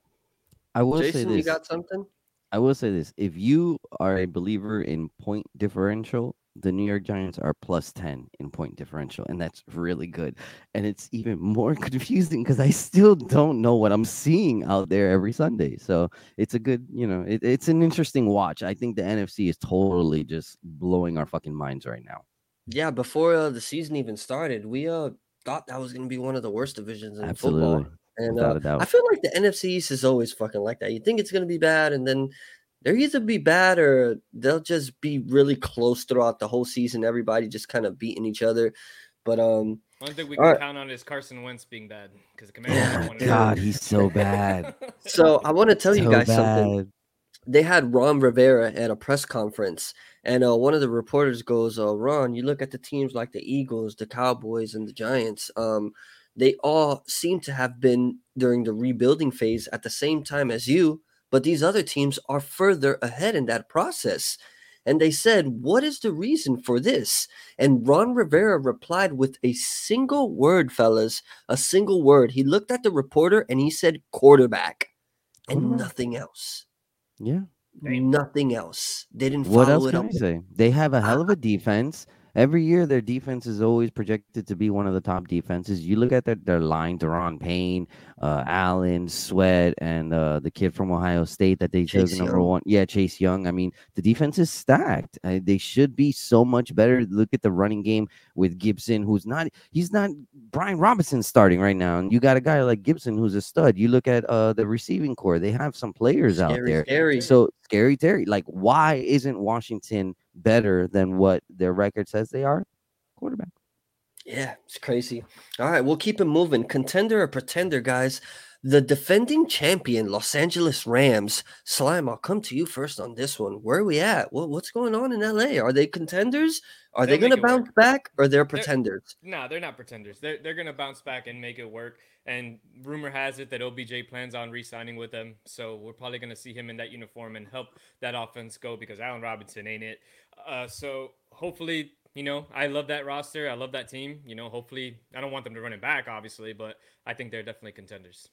S3: I will say
S1: Jason, you got something?
S3: I will say this. If you are a believer in point differential, the New York Giants are plus 10 in point differential, and that's really good. And it's even more confusing because I still don't know what I'm seeing out there every Sunday. So it's a good, you know, it, it's an interesting watch. I think the NFC is totally just blowing our fucking minds right now.
S1: Yeah, before uh, the season even started, we uh thought that was gonna be one of the worst divisions in
S3: Absolutely.
S1: football. And uh. I feel like the NFC East is always fucking like that. You think it's gonna be bad, and then they'll either be bad or they'll just be really close throughout the whole season. Everybody just kind of beating each other. But um,
S2: One thing we can
S1: right.
S2: count on is Carson Wentz being bad because the Commanders
S1: Yeah,
S3: God, he's so bad.
S1: so I want to tell you
S3: so
S1: guys something. they had Ron Rivera at a press conference, and uh, one of the reporters goes, uh, "Ron, you look at the teams like the Eagles, the Cowboys, and the Giants. Um, they all seem to have been during the rebuilding phase at the same time as you, but these other teams are further ahead in that process." And they said, "What is the reason for this?" And Ron Rivera replied with a single word, fellas, a single word. He looked at the reporter and he said, "Quarterback," and
S3: Quarterback.
S1: nothing else
S3: Yeah.
S1: Nothing else. They didn't
S3: What
S1: follow
S3: else
S1: it
S3: can
S1: up.
S3: I say? They have a hell of a defense. Every year, their defense is always projected to be one of the top defenses. You look at their, their line, Da'Ron Payne, uh, Allen, Sweat, and uh, the kid from Ohio State that they chose
S1: Chase
S3: number
S1: Young.
S3: one. Yeah, Chase Young. I mean, the defense is stacked. Uh, they should be so much better. Look at the running game with Gibson, who's not, he's not Brian Robinson starting right now. And you got a guy like Gibson who's a stud. You look at uh, the receiving corps, they have some players out there.
S1: scary.
S3: So scary Terry, like why isn't Washington better than what their record says they are? Quarterback.
S1: Yeah, it's crazy. All right, we'll keep it moving. Contender or pretender, guys. The defending champion Los Angeles Rams. Slime, I'll come to you first on this one. Where are we at? What, what's going on in LA? Are they contenders? Are
S2: They'll
S1: they going to
S2: it work.
S1: bounce back or they're pretenders?
S2: Nah, they're not pretenders. They're they're gonna bounce back and make it work. And rumor has it that OBJ plans on re-signing with them, so we're probably gonna see him in that uniform and help that offense go because Allen Robinson ain't it. Uh, so hopefully, you know, I love that roster. I love that team. You know, hopefully, I don't want them to run it back, obviously, but I think they're definitely contenders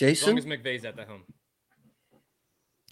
S2: as long
S1: Jason?
S2: as McVay's at the helm.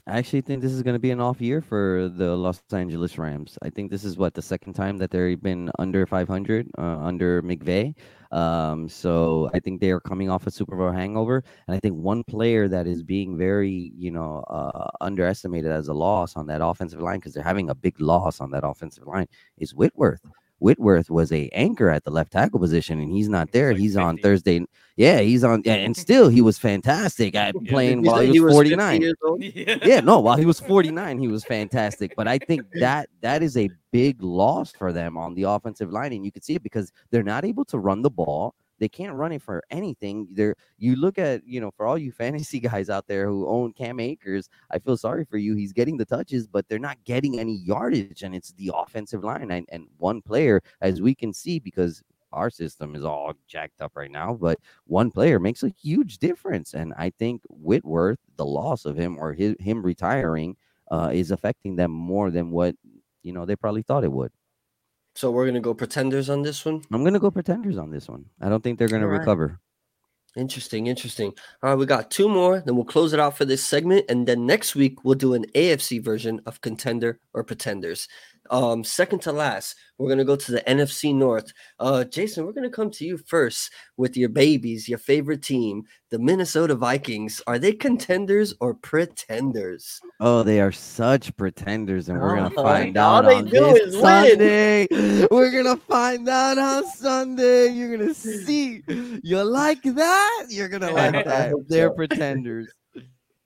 S3: I actually think this is going to be an off year for the Los Angeles Rams. I think this is what the second time that they've been under 500 uh, under McVay. Um, so I think they are coming off a Super Bowl hangover, and I think one player that is being very, you know, uh, underestimated as a loss on that offensive line because they're having a big loss on that offensive line is Whitworth. Whitworth was a anchor at the left tackle position, and he's not there.
S2: like
S3: he's on Thursday. Yeah, he's on, yeah, and still he was fantastic at
S2: Yeah,
S3: playing while he was
S1: 50
S3: 49
S1: years old?
S3: yeah, no, while he was 49, he was fantastic. But I think that that is a big loss for them on the offensive line. And you can see it because they're not able to run the ball. They can't run it for anything. They're you look at, you know, for all you fantasy guys out there who own Cam Akers, I feel sorry for you. He's getting the touches, but they're not getting any yardage, and it's the offensive line. And, and one player, as we can see, because our system is all jacked up right now, but one player makes a huge difference. And I think Whitworth, the loss of him or his, him retiring, uh, is affecting them more than what you know they probably thought it would.
S1: So we're going to go pretenders on this one.
S3: I'm gonna go pretenders on this one. I don't think they're gonna
S1: right.
S3: recover.
S1: Interesting, interesting. All right, we got two more, then we'll close it out for this segment, and then next week we'll do an AFC version of contender or pretenders. Um, second to last, we're gonna go to the NFC North. Uh, Jason, we're gonna come to you first with your babies, your favorite team, the Minnesota Vikings. Are they contenders or pretenders?
S3: Oh, they are such pretenders, and we're gonna
S1: Oh,
S3: find
S1: all
S3: out
S1: they
S3: on
S1: do
S3: this
S1: is win.
S3: Sunday. We're gonna find out on Sunday. You're gonna see. You like that? You're gonna like that. They're pretenders.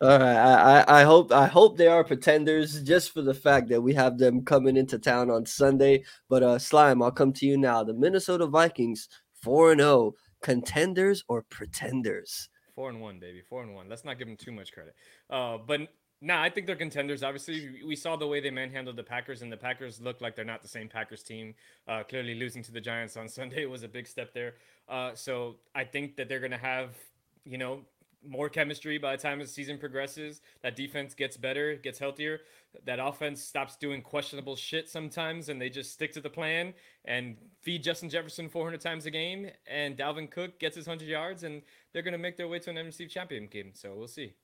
S1: All right, I, I, hope I hope they are pretenders just for the fact that we have them coming into town on Sunday. But uh, slime, I'll come to you now. The Minnesota Vikings, four and zero, contenders or pretenders?
S2: Four and one, baby. Four and one. Let's not give them too much credit. Uh, but nah, I think they're contenders. Obviously, we- we saw the way they manhandled the Packers, and the Packers look like they're not the same Packers team. Uh, clearly, losing to the Giants on Sunday was a big step there. Uh, so I think that they're gonna have, you know, more chemistry by the time the season progresses. That defense gets better, gets healthier. That offense stops doing questionable shit sometimes, and they just stick to the plan and feed Justin Jefferson 400 times a game. And Dalvin Cook gets his 100 yards, and they're gonna make their way to an NFC championship game. So we'll see.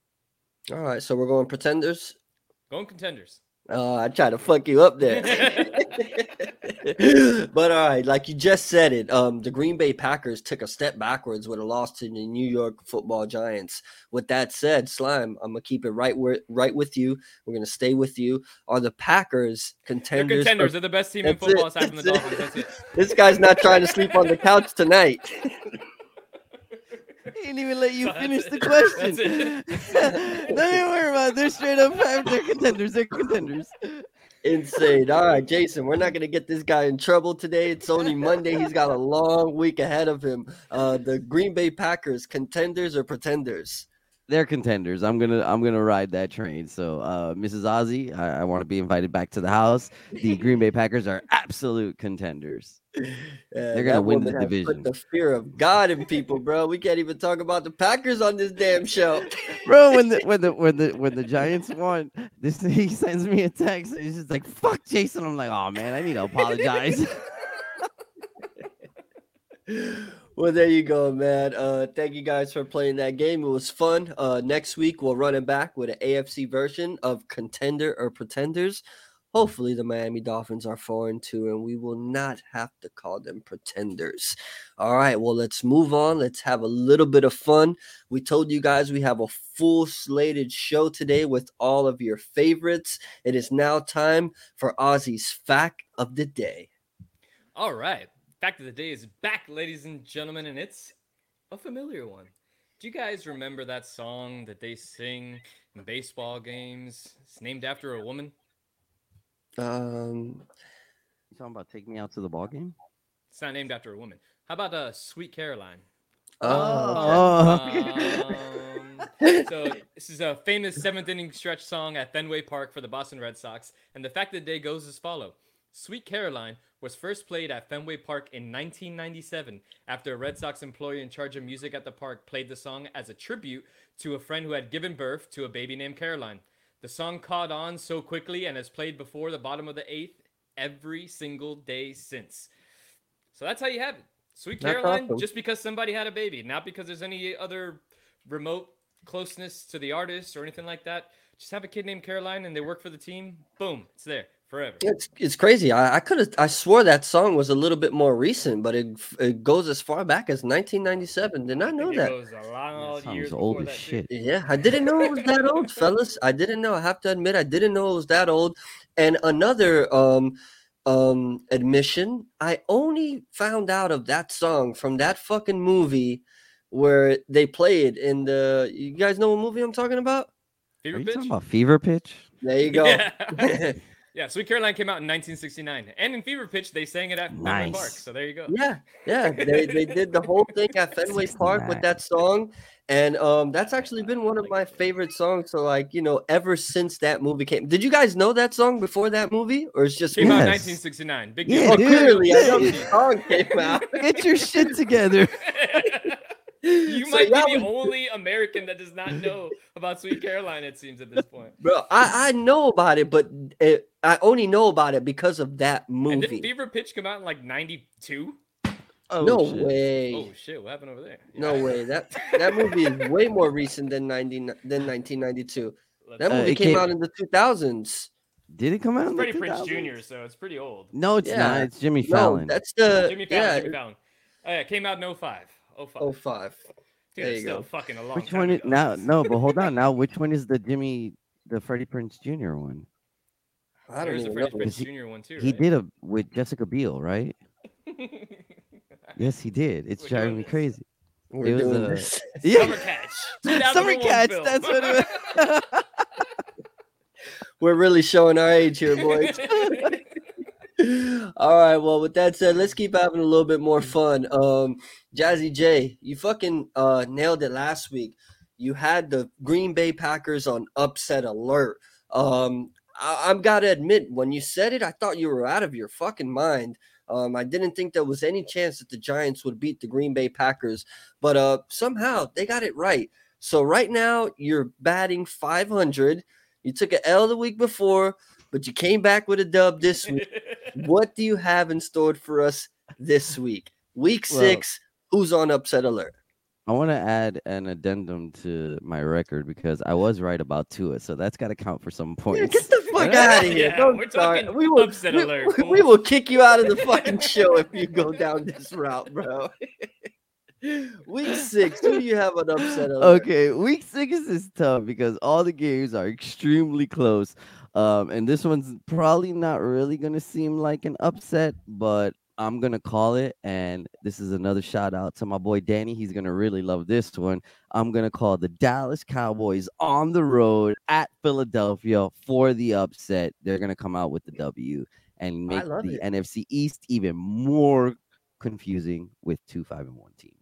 S1: All right, so we're going pretenders.
S2: Going contenders.
S1: Uh, I try to fuck you up there. but all right, like you just said it, um, the Green Bay Packers took a step backwards with a loss to the New York Football Giants. With that said, Slime, I'm gonna keep it right where right with you. We're gonna stay with you. Are the Packers
S2: They're
S1: contenders? or-
S2: contenders. They're the best team in football
S1: it.
S2: aside from the
S1: That's it.
S2: Dolphins. That's it.
S1: This guy's not trying to sleep on the couch tonight.
S3: He didn't even let you
S2: So that's
S3: finish
S2: it.
S3: the question. Don't even worry about it. They're straight up. They're contenders. They're contenders.
S1: Insane. All right, Jason, we're not going to get this guy in trouble today. It's only Monday. He's got a long week ahead of him. Uh, the Green Bay Packers, contenders or pretenders?
S3: They're contenders. I'm gonna I'm gonna ride that train. So, uh, Mrs. Ozzy, I, I want to be invited back to the house. The Green Bay Packers are absolute contenders.
S1: Yeah,
S3: They're gonna win the division.
S1: The fear of God in people, bro. We can't even talk about the Packers on this damn show.
S3: Bro, when the when the when the when the Giants won, this he sends me a text. And he's just like, "Fuck Jason." I'm like, "Oh man, I need to apologize."
S1: Well, there you go, man. Uh, thank you guys for playing that game. It was fun. Uh, next week we'll run it back with an AFC version of Contender or Pretenders. Hopefully, the Miami Dolphins are four and two, and we will not have to call them pretenders. All right, well, let's move on. Let's have a little bit of fun. We told you guys we have a full slated show today with all of your favorites. It is now time for Ozzy's fact of the day.
S2: All right. Fact of the day is back, ladies and gentlemen, and it's a familiar one. Do you guys remember that song that they sing in baseball games? It's named after a woman.
S1: Um,
S3: You talking about take me out to the ball game?
S2: It's not named after a woman. How about uh, Sweet Caroline?
S1: oh,
S3: Oh.
S2: Um, So this is a famous seventh inning stretch song at Fenway Park for the Boston Red Sox, and the fact of the day goes as follow: "Sweet Caroline" was first played at Fenway Park in 1997 after a Red Sox employee in charge of music at the park played the song as a tribute to a friend who had given birth to a baby named Caroline. The song caught on so quickly and has played before the bottom of the eighth every single day since. So that's how you have it. Sweet
S1: That's
S2: Caroline,
S1: awesome.
S2: just because somebody had a baby, not because there's any other remote closeness to the artist or anything like that. Just have a kid named Caroline and they work for the team. Boom, it's there forever.
S1: It's it's crazy. I, I could have I swore that song was a little bit more recent, but it it goes as far back as 1997. Did not
S2: I
S1: know
S2: think
S1: that.
S2: It goes a lot
S3: That
S2: years
S3: sounds old as
S2: that, too.
S3: shit.
S1: Yeah, I didn't know it was that old, fellas. I didn't know. I have to admit, I didn't know it was that old. And another um um admission, I only found out of that song from that fucking movie where they play it in the. You guys know what movie I'm talking about?
S3: Are
S2: Fever
S3: you
S2: Pitch?
S3: talking about Fever Pitch?
S1: There you go.
S2: Yeah. yeah, Sweet Caroline came out in 1969. And in Fever Pitch, they sang it at Fenway Park. So there you go.
S1: Yeah, yeah, they, they did the whole thing at Fenway Park with that song, and um, that's actually been one of my favorite songs. So, like, you know, ever since that movie came, did you guys know that song before that movie, or it's just
S2: Came
S1: me?
S2: out in 1969. Big
S3: Yeah,
S2: deal.
S1: Oh,
S3: dude.
S1: clearly, I know the song came out.
S3: Get your shit together.
S2: you
S1: So
S2: might be the
S1: was-
S2: only American that does not know about Sweet Caroline, it seems, at this point.
S1: bro. I, I know about it, but it, I only know about it because of that
S2: And didn't
S1: movie.
S2: Fever Pitch come out in like 92?
S3: Oh,
S1: no
S3: shit.
S1: way.
S2: Oh, shit. What happened over there?
S1: No
S2: Yeah.
S1: way. That that movie is way more recent than 90, than 1992.
S2: Let's
S1: That
S2: see.
S3: Uh,
S1: movie came
S3: came-
S1: out in the 2000s.
S3: Did it come out?
S2: It's
S3: in the
S2: Freddie Prince Jr., so it's pretty old.
S3: No, it's
S1: Yeah.
S3: not. It's Jimmy
S1: No,
S3: Fallon.
S1: that's the
S2: Jimmy Fallon,
S1: yeah.
S2: Jimmy Fallon. Oh, yeah, it came out in 05. 05.
S1: Oh five.
S2: Dude,
S1: there you
S2: still
S1: go.
S2: fucking a long
S3: which
S2: time
S3: one is now? No, but hold on. Now, which one is the Jimmy, the Freddie Prince Jr. one?
S1: I don't
S2: There's a
S1: even
S2: Freddie
S1: know.
S2: Prince
S3: He-
S2: Jr. one too.
S3: He
S2: right?
S3: did a with Jessica Biel, right? Yes, he did. It's
S2: We're
S3: driving me crazy.
S1: We're
S3: It was
S1: doing
S3: a-
S1: this.
S2: Summer Catch.
S3: Summer Catch.
S2: film.
S3: That's what it was.
S1: We're really showing our age here, boys. All right. Well, with that said, let's keep having a little bit more fun. Um, Jazzy J, you fucking uh nailed it last week. You had the Green Bay Packers on upset alert. Um, I, I've got to admit, when you said it, I thought you were out of your fucking mind. Um, I didn't think there was any chance that the Giants would beat the Green Bay Packers, but uh, somehow they got it right. So right now you're batting 500. You took an L the week before, but you came back with a dub this week. what do you have in store for us this week? Week
S3: Well-
S1: six. Who's on upset alert?
S3: I want to add an addendum to my record because I was right about Tua, so that's got to count for some
S1: Yeah,
S3: points.
S1: get the fuck out of here!
S2: yeah,
S1: Don't
S2: we're
S1: start.
S2: talking
S1: We will,
S2: upset
S1: we,
S2: alert,
S1: we- we will kick you out of the fucking show if you go down this route, bro. Week six. Who do you have on upset alert?
S3: Okay, week six is tough because all the games are extremely close. Um, and this one's probably not really gonna seem like an upset, but I'm gonna call it. And this is another shout out to my boy Danny. He's gonna really love this one. I'm gonna call the Dallas Cowboys on the road at Philadelphia for the upset. They're gonna come out with the W and make the
S1: it.
S3: NFC East even more confusing with two five and one teams.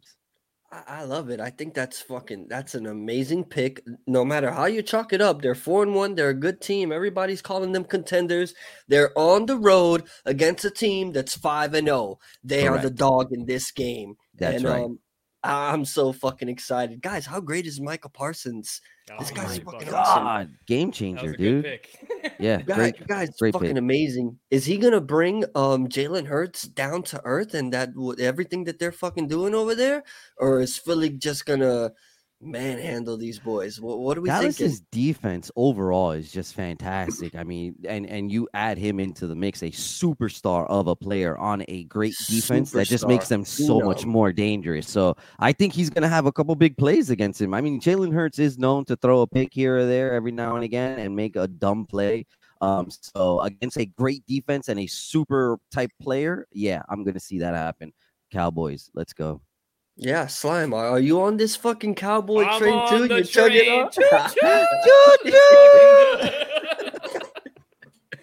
S1: I, I love it. I think that's fucking that's an amazing pick. No matter how you chalk it up, they're four and one. They're a good team. Everybody's calling them contenders. They're on the road against a team that's five and zero. They are the dog in this game.
S3: That's
S1: and,
S3: right.
S1: Um, I'm so fucking excited, guys. How great is Michael Parsons? This
S2: Oh
S1: guy's
S2: my
S1: fucking
S2: God.
S1: awesome.
S3: God, game
S2: That was
S3: changer,
S2: a good
S3: dude.
S2: pick.
S3: Yeah,
S1: You guys,
S3: great.
S1: guys,
S3: great
S1: fucking
S3: pick.
S1: amazing. Is he gonna bring um Jalen Hurts down to earth and that w- everything that they're fucking doing over there, or is Philly just gonna manhandle these boys? What, what are we thinking?
S3: Dallas's defense overall is just fantastic. I mean, and and you add him into the mix, a superstar of a player on a great defense that just makes them so much more dangerous. So I think he's gonna have a couple big plays against him. I mean, Jalen Hurts is known to throw a pick here or there every now and again and make a dumb play. Um, so against a great defense and a super type player, yeah, I'm gonna see that happen. Cowboys, let's go.
S1: Yeah, slime. Are you on this fucking cowboy
S2: I'm
S1: train too?
S2: the
S1: You chugging on?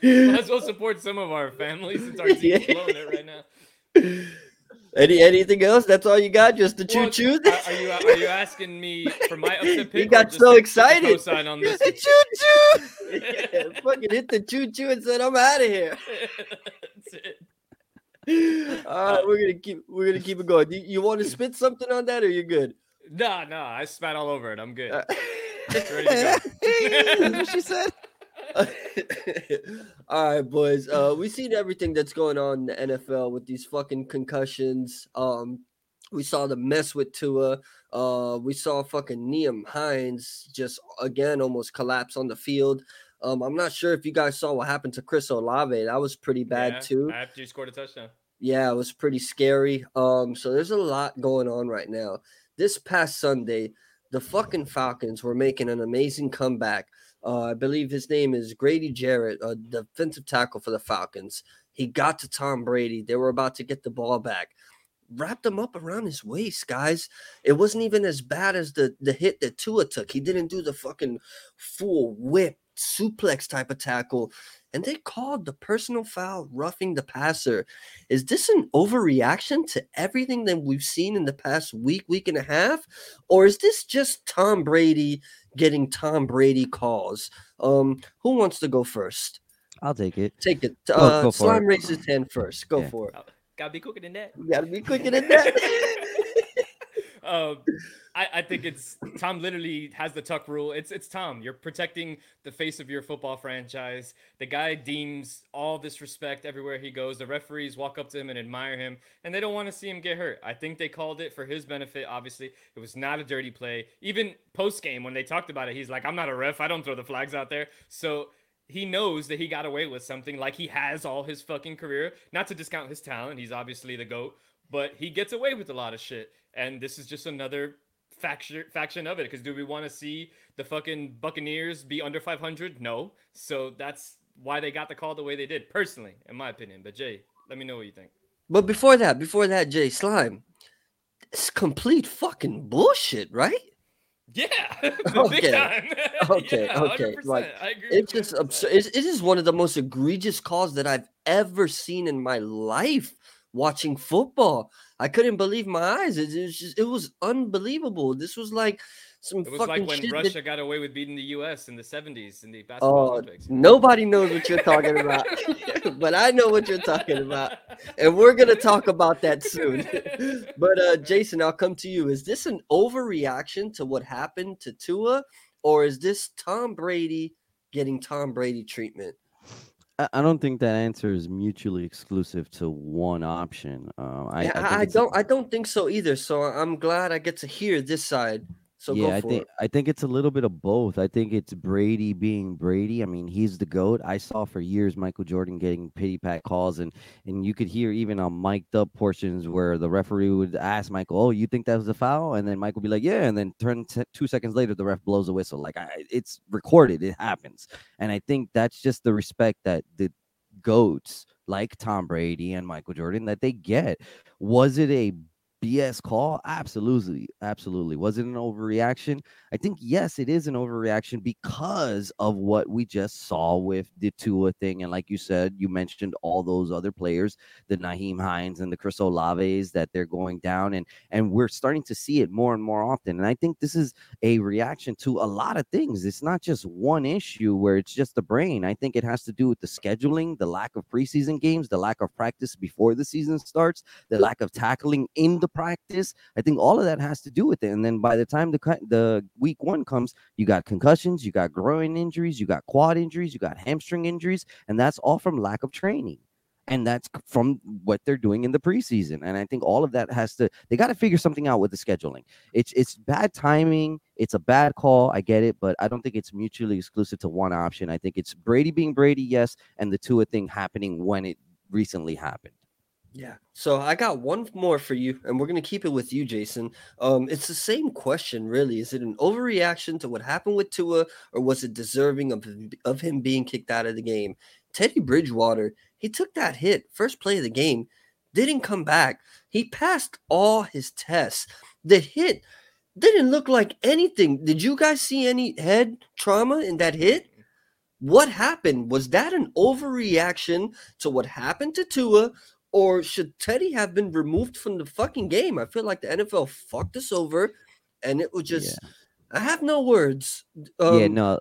S2: Might as well support some of our families since our team's
S1: Yeah.
S2: blowing it right now.
S1: Any anything else? That's all you got? Just the choo choo?
S2: Are, are you are you asking me for my upset pick?
S1: He got so excited.
S2: co-sign on this.
S1: the choo choo. yeah, fucking hit the choo choo and said, "I'm out of here."
S2: That's it.
S1: All right, we're gonna keep we're gonna keep it going. You, you want to spit something on that, or you're good?
S2: Nah, nah, I spat all over it. I'm good.
S1: Uh,
S3: she said.
S1: All right, boys. Uh, we've seen everything that's going on in the NFL with these fucking concussions. Um, we saw the mess with Tua. Uh, we saw fucking Nyheim Hines just again almost collapse on the field. Um, I'm not sure if you guys saw what happened to Chris Olave. That was pretty bad
S2: Yeah,
S1: too.
S2: After you scored a touchdown.
S1: Yeah, it was pretty scary. Um, so there's a lot going on right now. This past Sunday, the fucking Falcons were making an amazing comeback. Uh, I believe his name is Grady Jarrett, a defensive tackle for the Falcons. He got to Tom Brady. They were about to get the ball back. Wrapped him up around his waist, guys. It wasn't even as bad as the the hit that Tua took. He didn't do the fucking full whip suplex type of tackle and they called the personal foul roughing the passer. Is this an overreaction to everything that we've seen in the past week, week and a half? Or is this just Tom Brady getting Tom Brady calls? Um, who wants to go first?
S3: I'll take it.
S1: Take it.
S3: Go-
S1: Uh,
S3: go
S1: Slime
S3: it.
S1: raises his hand first. Go
S3: Yeah.
S1: for it.
S2: Gotta be quicker than that.
S1: You gotta be quicker than that.
S2: um, I, I think it's Tom. Literally has the tuck rule. It's it's Tom. You're protecting the face of your football franchise. The guy deems all this respect everywhere he goes. The referees walk up to him and admire him, and they don't want to see him get hurt. I think they called it for his benefit. Obviously, it was not a dirty play. Even post game when they talked about it, he's like, "I'm not a ref. I don't throw the flags out there." So he knows that he got away with something like he has all his fucking career. Not to discount his talent, he's obviously the GOAT, but he gets away with a lot of shit. And this is just another faction faction of it. Because do we want to see the fucking Buccaneers be under 500? No. So that's why they got the call the way they did, personally, in my opinion. But Jay, let me know what you think.
S1: but before that, before that, Jay Slime, it's complete fucking bullshit, right?
S2: Yeah,
S1: Okay. Okay,
S2: Yeah,
S1: okay, like,
S2: I agree.
S1: It's just
S2: you 100%.
S1: absurd. It's, it is one of the most egregious calls that I've ever seen in my life watching football. I couldn't believe my eyes. It, it was just, it was unbelievable. This was like some
S2: It was
S1: fucking
S2: like when. Russia
S1: that,
S2: got away with beating the U.S. in the 70s in the basketball
S1: oh,
S2: Olympics.
S1: nobody knows what you're talking about, but I know what you're talking about, and we're gonna talk about that soon. but uh, Jason, I'll come to you. Is this an overreaction to what happened to Tua, or is this Tom Brady getting Tom Brady treatment?
S3: I, don't think that answer is mutually exclusive to one option. Um, I,
S1: Yeah,
S3: I,
S1: I, I
S3: it's a-
S1: don't. I don't think so either. So I'm glad I get to hear this side. So
S3: yeah, I think
S1: it.
S3: I think it's a little bit of both. I think it's Brady being Brady. I mean, he's the goat. I saw for years Michael Jordan getting pity pat calls, and and you could hear even on mic'd up portions where the referee would ask Michael, "Oh, you think that was a foul?" And then Michael would be like, "Yeah," and then turn t- two seconds later, the ref blows a whistle. Like I, it's recorded. It happens, and I think that's just the respect that the goats like Tom Brady and Michael Jordan that they get. Was it a BS call? Absolutely. Absolutely. Was it an overreaction? I think, yes, it is an overreaction because of what we just saw with the Tua thing. And like you said, you mentioned all those other players, the Nyheim Hines and the Chris Olaves, that they're going down. And, and we're starting to see it more and more often. And I think this is a reaction to a lot of things. It's not just one issue where it's just the brain. I think it has to do with the scheduling, the lack of preseason games, the lack of practice before the season starts, the lack of tackling in the practice. I think all of that has to do with it. And then by the time the the week one comes, you got concussions, you got groin injuries, you got quad injuries, you got hamstring injuries, and that's all from lack of training. And that's from what they're doing in the preseason. And I think all of that has to they got to figure something out with the scheduling. It's it's bad timing, it's a bad call. I get it, but I don't think it's mutually exclusive to one option. I think it's Brady being Brady, yes, and the Tua thing happening when it recently happened.
S1: Yeah. So I got one more for you, and we're gonna keep it with you, Jason. Um, it's the same question, really. Is it an overreaction to what happened with Tua, or was it deserving of of him being kicked out of the game? Teddy Bridgewater, he took that hit first play of the game, didn't come back. He passed all his tests. The hit didn't look like anything. Did you guys see any head trauma in that hit? What happened? Was that an overreaction to what happened to Tua? Or should Teddy have been removed from the fucking game? I feel like the NFL fucked us over, and it was just. Yeah. I have no words.
S3: Um, yeah, no,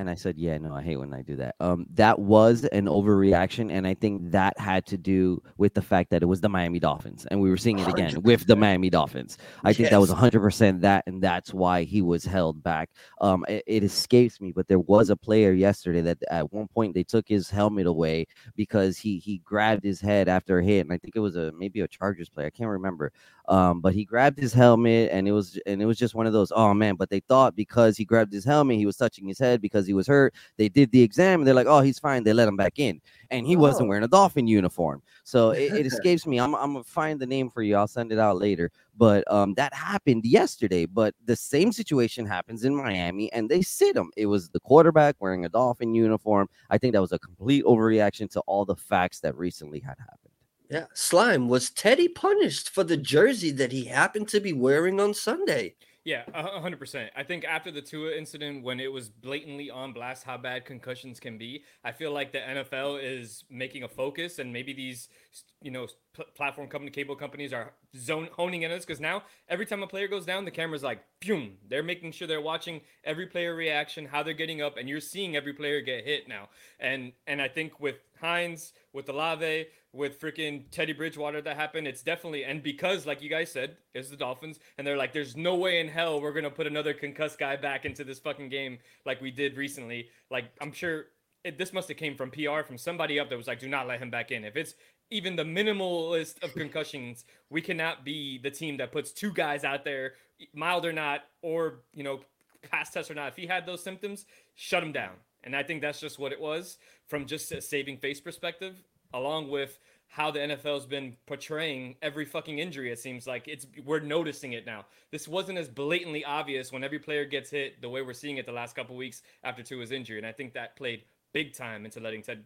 S3: and I said, yeah, no, I hate when I do that. Um, that was an overreaction, and I think that had to do with the fact that it was the Miami Dolphins, and we were seeing it again 100%. with the Miami Dolphins. I think yes. that was 100% that, and that's why he was held back. Um, it, it, escapes me, but there was a player yesterday that at one point they took his helmet away because he he grabbed his head after a hit, and I think it was a maybe a Chargers player, I can't remember. Um, but he grabbed his helmet, and it was and it was just one of those. Oh man! But they thought because he grabbed his helmet, he was touching his head because he was hurt. They did the exam, and they're like, "Oh, he's fine." They let him back in, and he oh. wasn't wearing a dolphin uniform. So it, it escapes me. I'm I'm gonna find the name for you. I'll send it out later. But um, that happened yesterday. But the same situation happens in Miami, and they sit him. It was the quarterback wearing a dolphin uniform. I think that was a complete overreaction to all the facts that recently had happened.
S1: Yeah, Slime was Teddy punished for the jersey that he happened to be wearing on Sunday.
S2: Yeah, hundred percent. I think after the Tua incident, when it was blatantly on blast how bad concussions can be, I feel like the NFL is making a focus, and maybe these, you know, p- platform company, cable companies are zone honing in us because now every time a player goes down, the camera's like, boom. They're making sure they're watching every player reaction, how they're getting up, and you're seeing every player get hit now. And and I think with Hines, with Olave, with freaking Teddy Bridgewater that happened. It's definitely and because like you guys said, it's the Dolphins, and they're like, there's no way in hell we're gonna put another concussed guy back into this fucking game like we did recently. Like I'm sure it, this must have came from PR from somebody up that was like, do not let him back in. If it's even the minimalist of concussions, we cannot be the team that puts two guys out there, mild or not, or you know, past test or not. If he had those symptoms, shut him down. And I think that's just what it was from just a saving face perspective along with how the NFL's been portraying every fucking injury. It seems like it's we're noticing it now. This wasn't as blatantly obvious when every player gets hit the way we're seeing it the last couple weeks after Tua's injury, and I think that played big time into letting Ted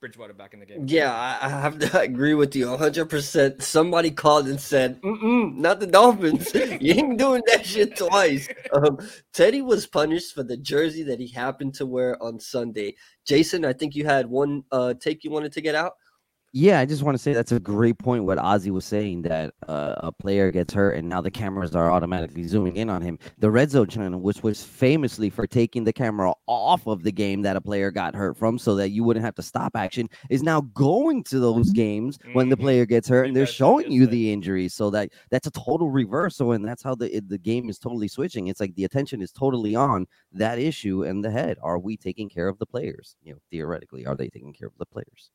S2: Bridgewater back in the game.
S1: Yeah, I have to agree with you 100%. Somebody called and said, Mm-mm, not the Dolphins. you ain't doing that shit twice. Um, Teddy was punished for the jersey that he happened to wear on Sunday. Jason, I think you had one uh, take you wanted to get out.
S3: Yeah, I just want to say that's a great point. What Ozzy was saying that uh, a player gets hurt and now the cameras are automatically zooming in on him. The Red Zone channel, which was famously for taking the camera off of the game that a player got hurt from, so that you wouldn't have to stop action, is now going to those games mm-hmm. when the mm-hmm. player gets hurt and they're showing you the injury. So that that's a total reversal, and that's how the the game is totally switching. It's like the attention is totally on that issue and the head. Are we taking care of the players? You know, theoretically, are they taking care of the players?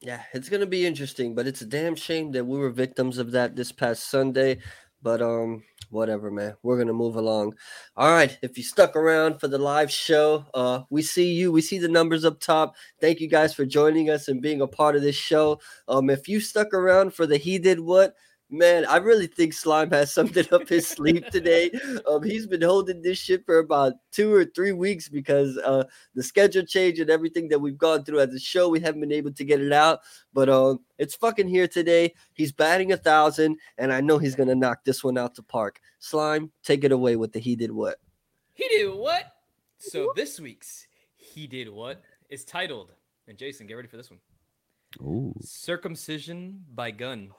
S1: Yeah, it's gonna be interesting, but it's a damn shame that we were victims of that this past Sunday. But um, whatever, man. We're gonna move along. All right. If you stuck around for the live show, uh, we see you. We see the numbers up top. Thank you guys for joining us and being a part of this show. Um, if you stuck around for the he did what, Man, I really think Slime has something up his sleeve today. Um, he's been holding this shit for about two or three weeks because uh, the schedule change and everything that we've gone through as a show, we haven't been able to get it out. But um, it's fucking here today. He's batting a thousand, and I know he's gonna knock this one out to park. Slime, take it away with the he did what.
S2: He did what? So this week's he did what is titled, and Jason, get ready for this one.
S3: Ooh.
S2: Circumcision by gun.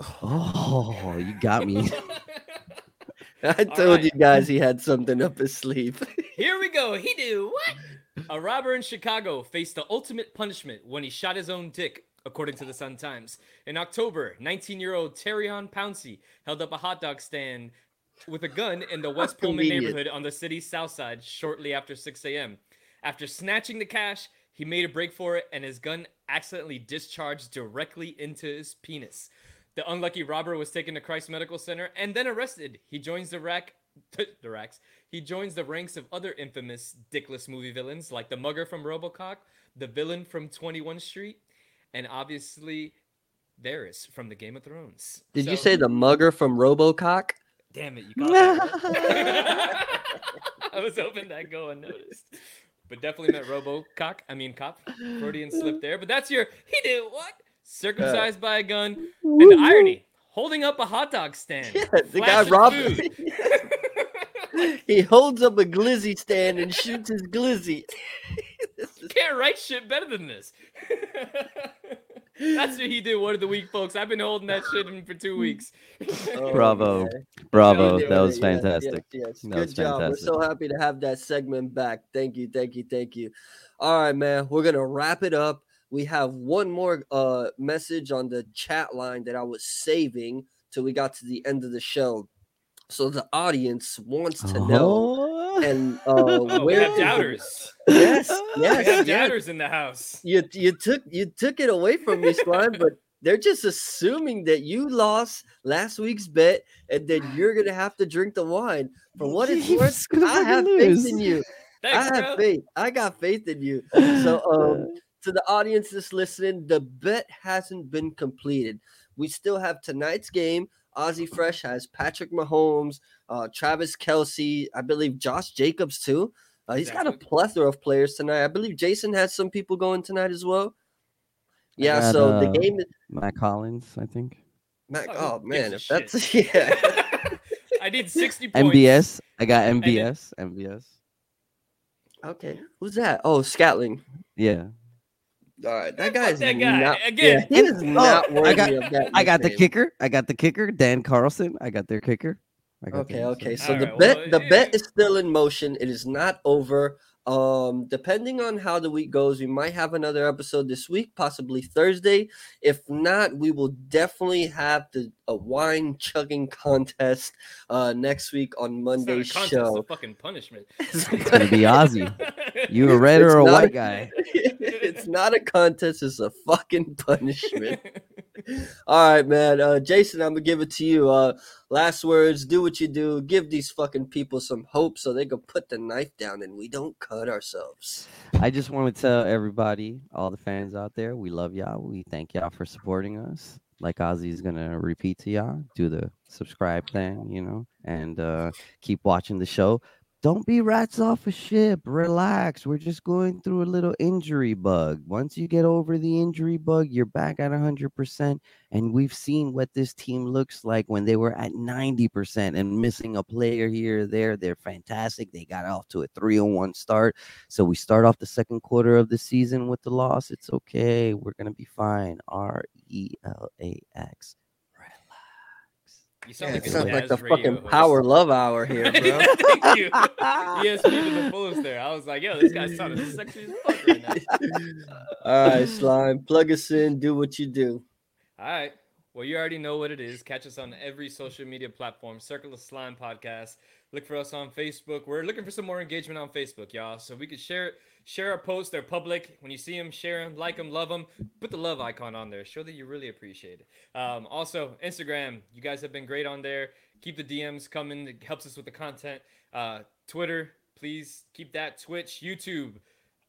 S3: Oh, you got me.
S1: I told right. you guys he had something up his sleeve.
S2: Here we go. He do what? A robber in Chicago faced the ultimate punishment when he shot his own dick, according to the Sun Times. In October, 19-year-old Terrion Pouncey held up a hot dog stand with a gun in the West Pullman neighborhood on the city's south side shortly after 6 a.m. After snatching the cash, he made a break for it, and his gun accidentally discharged directly into his penis. The unlucky robber was taken to Christ Medical Center and then arrested. He joins the rack the racks. He joins the ranks of other infamous dickless movie villains like the mugger from RoboCop, the villain from 21 Street, and obviously Varys from the Game of Thrones.
S1: Did so, you say the mugger from RoboCop?
S2: Damn it, you got that. I was hoping that go unnoticed. But definitely meant RoboCop. I mean cop. Freudian slip there. But that's your he did what? Circumcised uh, by a gun, and the irony, holding up a hot dog stand. Yeah, the guy robbed.
S1: he holds up a glizzy stand and shoots his glizzy.
S2: Can't write shit better than this. That's what he did. One of the week, folks. I've been holding that shit in for two weeks.
S1: Oh,
S3: Bravo.
S1: man.
S3: Bravo. That was
S1: it. Yes,
S3: fantastic.
S1: Yes, yes.
S3: That
S1: Good
S3: was
S1: job. We're so happy to have that segment back. Thank you, thank you, thank you. All right, man. We're gonna wrap it up. We have one more uh message on the chat line that I was saving till we got to the end of the show. So the audience wants to know
S3: Oh.
S1: and uh
S2: Oh, we have doubters.
S1: Yes,
S2: We
S1: yes,
S2: have
S1: yes.
S2: doubters in the house.
S1: You you took you took it away from me, Slime, but they're just assuming that you lost last week's bet and then you're gonna have to drink the wine. For what it's
S3: He's
S1: worth, I have
S3: lose.
S1: faith in you.
S2: Thanks,
S1: I have
S2: bro.
S1: faith. I got faith in you. So um to the audience that's listening, the bet hasn't been completed. We still have tonight's game. Ozzy Fresh has Patrick Mahomes, uh, Travis Kelce, I believe Josh Jacobs too. Uh, he's got a plethora of players tonight. I believe Jason has some people going tonight as well. Yeah,
S3: got,
S1: so the
S3: uh,
S1: game is
S3: Matt Collins, I think.
S1: Mac.
S2: Oh,
S1: Oh man, if that's
S2: shit?
S1: yeah.
S2: I did 60 points.
S3: MBS. I got
S2: then-
S3: MBS. MBS.
S1: okay, who's that? Oh, Scantling.
S3: Yeah.
S1: All right, that
S2: Fuck
S1: guy's
S2: that guy.
S1: not
S2: Again.
S1: Yeah, he is
S3: Oh,
S1: not
S3: I
S1: worthy
S3: got-
S1: of that.
S3: I got the kicker. I got the kicker. Dan Carlson. I got their kicker. I got
S1: Okay,
S3: them,
S1: okay.
S3: so-
S1: So
S2: All
S1: the
S2: right,
S1: bet
S2: well,
S1: the
S2: yeah.
S1: bet is still in motion. It is not over. Um, depending on how the week goes, we might have another episode this week, possibly Thursday. If not, we will definitely have the a wine chugging contest uh next week on
S2: It's not a
S1: Monday's
S2: contest, it's a
S1: show.
S2: fucking punishment.
S3: It's gonna be Ozzy. You a red
S1: It's
S3: or a
S1: not
S3: white guy?
S1: it's not a contest, it's a fucking punishment. All right, man. Uh, Jason, I'm gonna give it to you. Uh, last words. Do what you do. Give these fucking people some hope so they can put the knife down and we don't cut ourselves.
S3: I just want to tell everybody, all the fans out there, we love y'all. We thank y'all for supporting us. Like Ozzy's gonna repeat to y'all, do the subscribe thing, you know, and uh keep watching the show. Don't be rats off a ship. Relax. We're just going through a little injury bug. Once you get over the injury bug, you're back at 100%. And we've seen what this team looks like when they were at 90% and missing a player here or there. They're fantastic. They got off to a 3 1 start. So we start off the second quarter of the season with the loss. It's okay. We're going to be fine. R E L A X.
S2: You sound
S1: it
S2: like a
S1: sounds like the fucking
S2: host.
S1: power love hour here, bro.
S2: Thank you. ESP to the fullest there. I was like, yo, this guy sounded sexy as fuck right now.
S1: All right, slime. Plug us in. Do what you do.
S2: All right. Well, you already know what it is. Catch us on every social media platform. Circle of Slime Podcast. Look for us on Facebook. We're looking for some more engagement on Facebook, y'all. So we could share share our posts. They're public. When you see them, share them, like them, love them. Put the love icon on there. Show that you really appreciate it. Um, also, Instagram. You guys have been great on there. Keep the DMs coming. It helps us with the content. Uh, Twitter. Please keep that. Twitch, YouTube.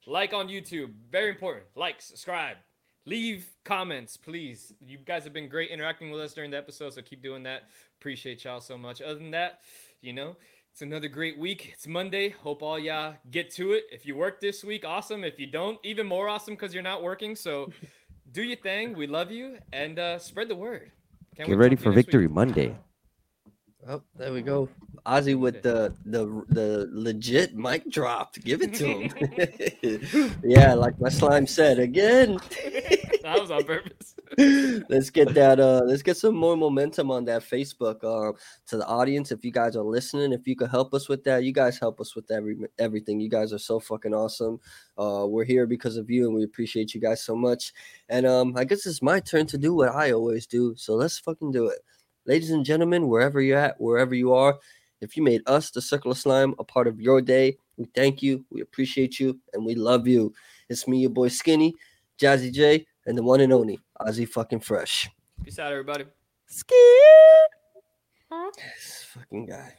S2: Like on YouTube. Very important. Like, subscribe. Leave comments, please. You guys have been great interacting with us during the episode, so keep doing that. Appreciate y'all so much. Other than that, you know, it's another great week. It's Monday. Hope all y'all get to it. If you work this week, awesome. If you don't, even more awesome because you're not working. So do your thing. We love you and uh, spread the word. Can't
S3: Get ready for
S2: you next week.
S3: Victory Monday.
S1: Oh, there we go. Ozzy with the the the legit mic drop. Give it to him. yeah, like my slime said again.
S2: That was on purpose.
S1: let's get that uh let's get some more momentum on that facebook um to the audience. If you guys are listening if you could help us with that you guys help us with every everything. You guys are so fucking awesome. Uh we're here because of you and we appreciate you guys so much. And um i guess it's my turn to do what i always do so let's fucking do it. Ladies and gentlemen wherever you're at wherever you are if you made us the circle of slime a part of your day we thank you we appreciate you and we love you. It's me your boy skinny jazzy j and the one and only Ozzy fucking fresh.
S2: Peace out, everybody.
S3: Skip.
S1: This fucking guy.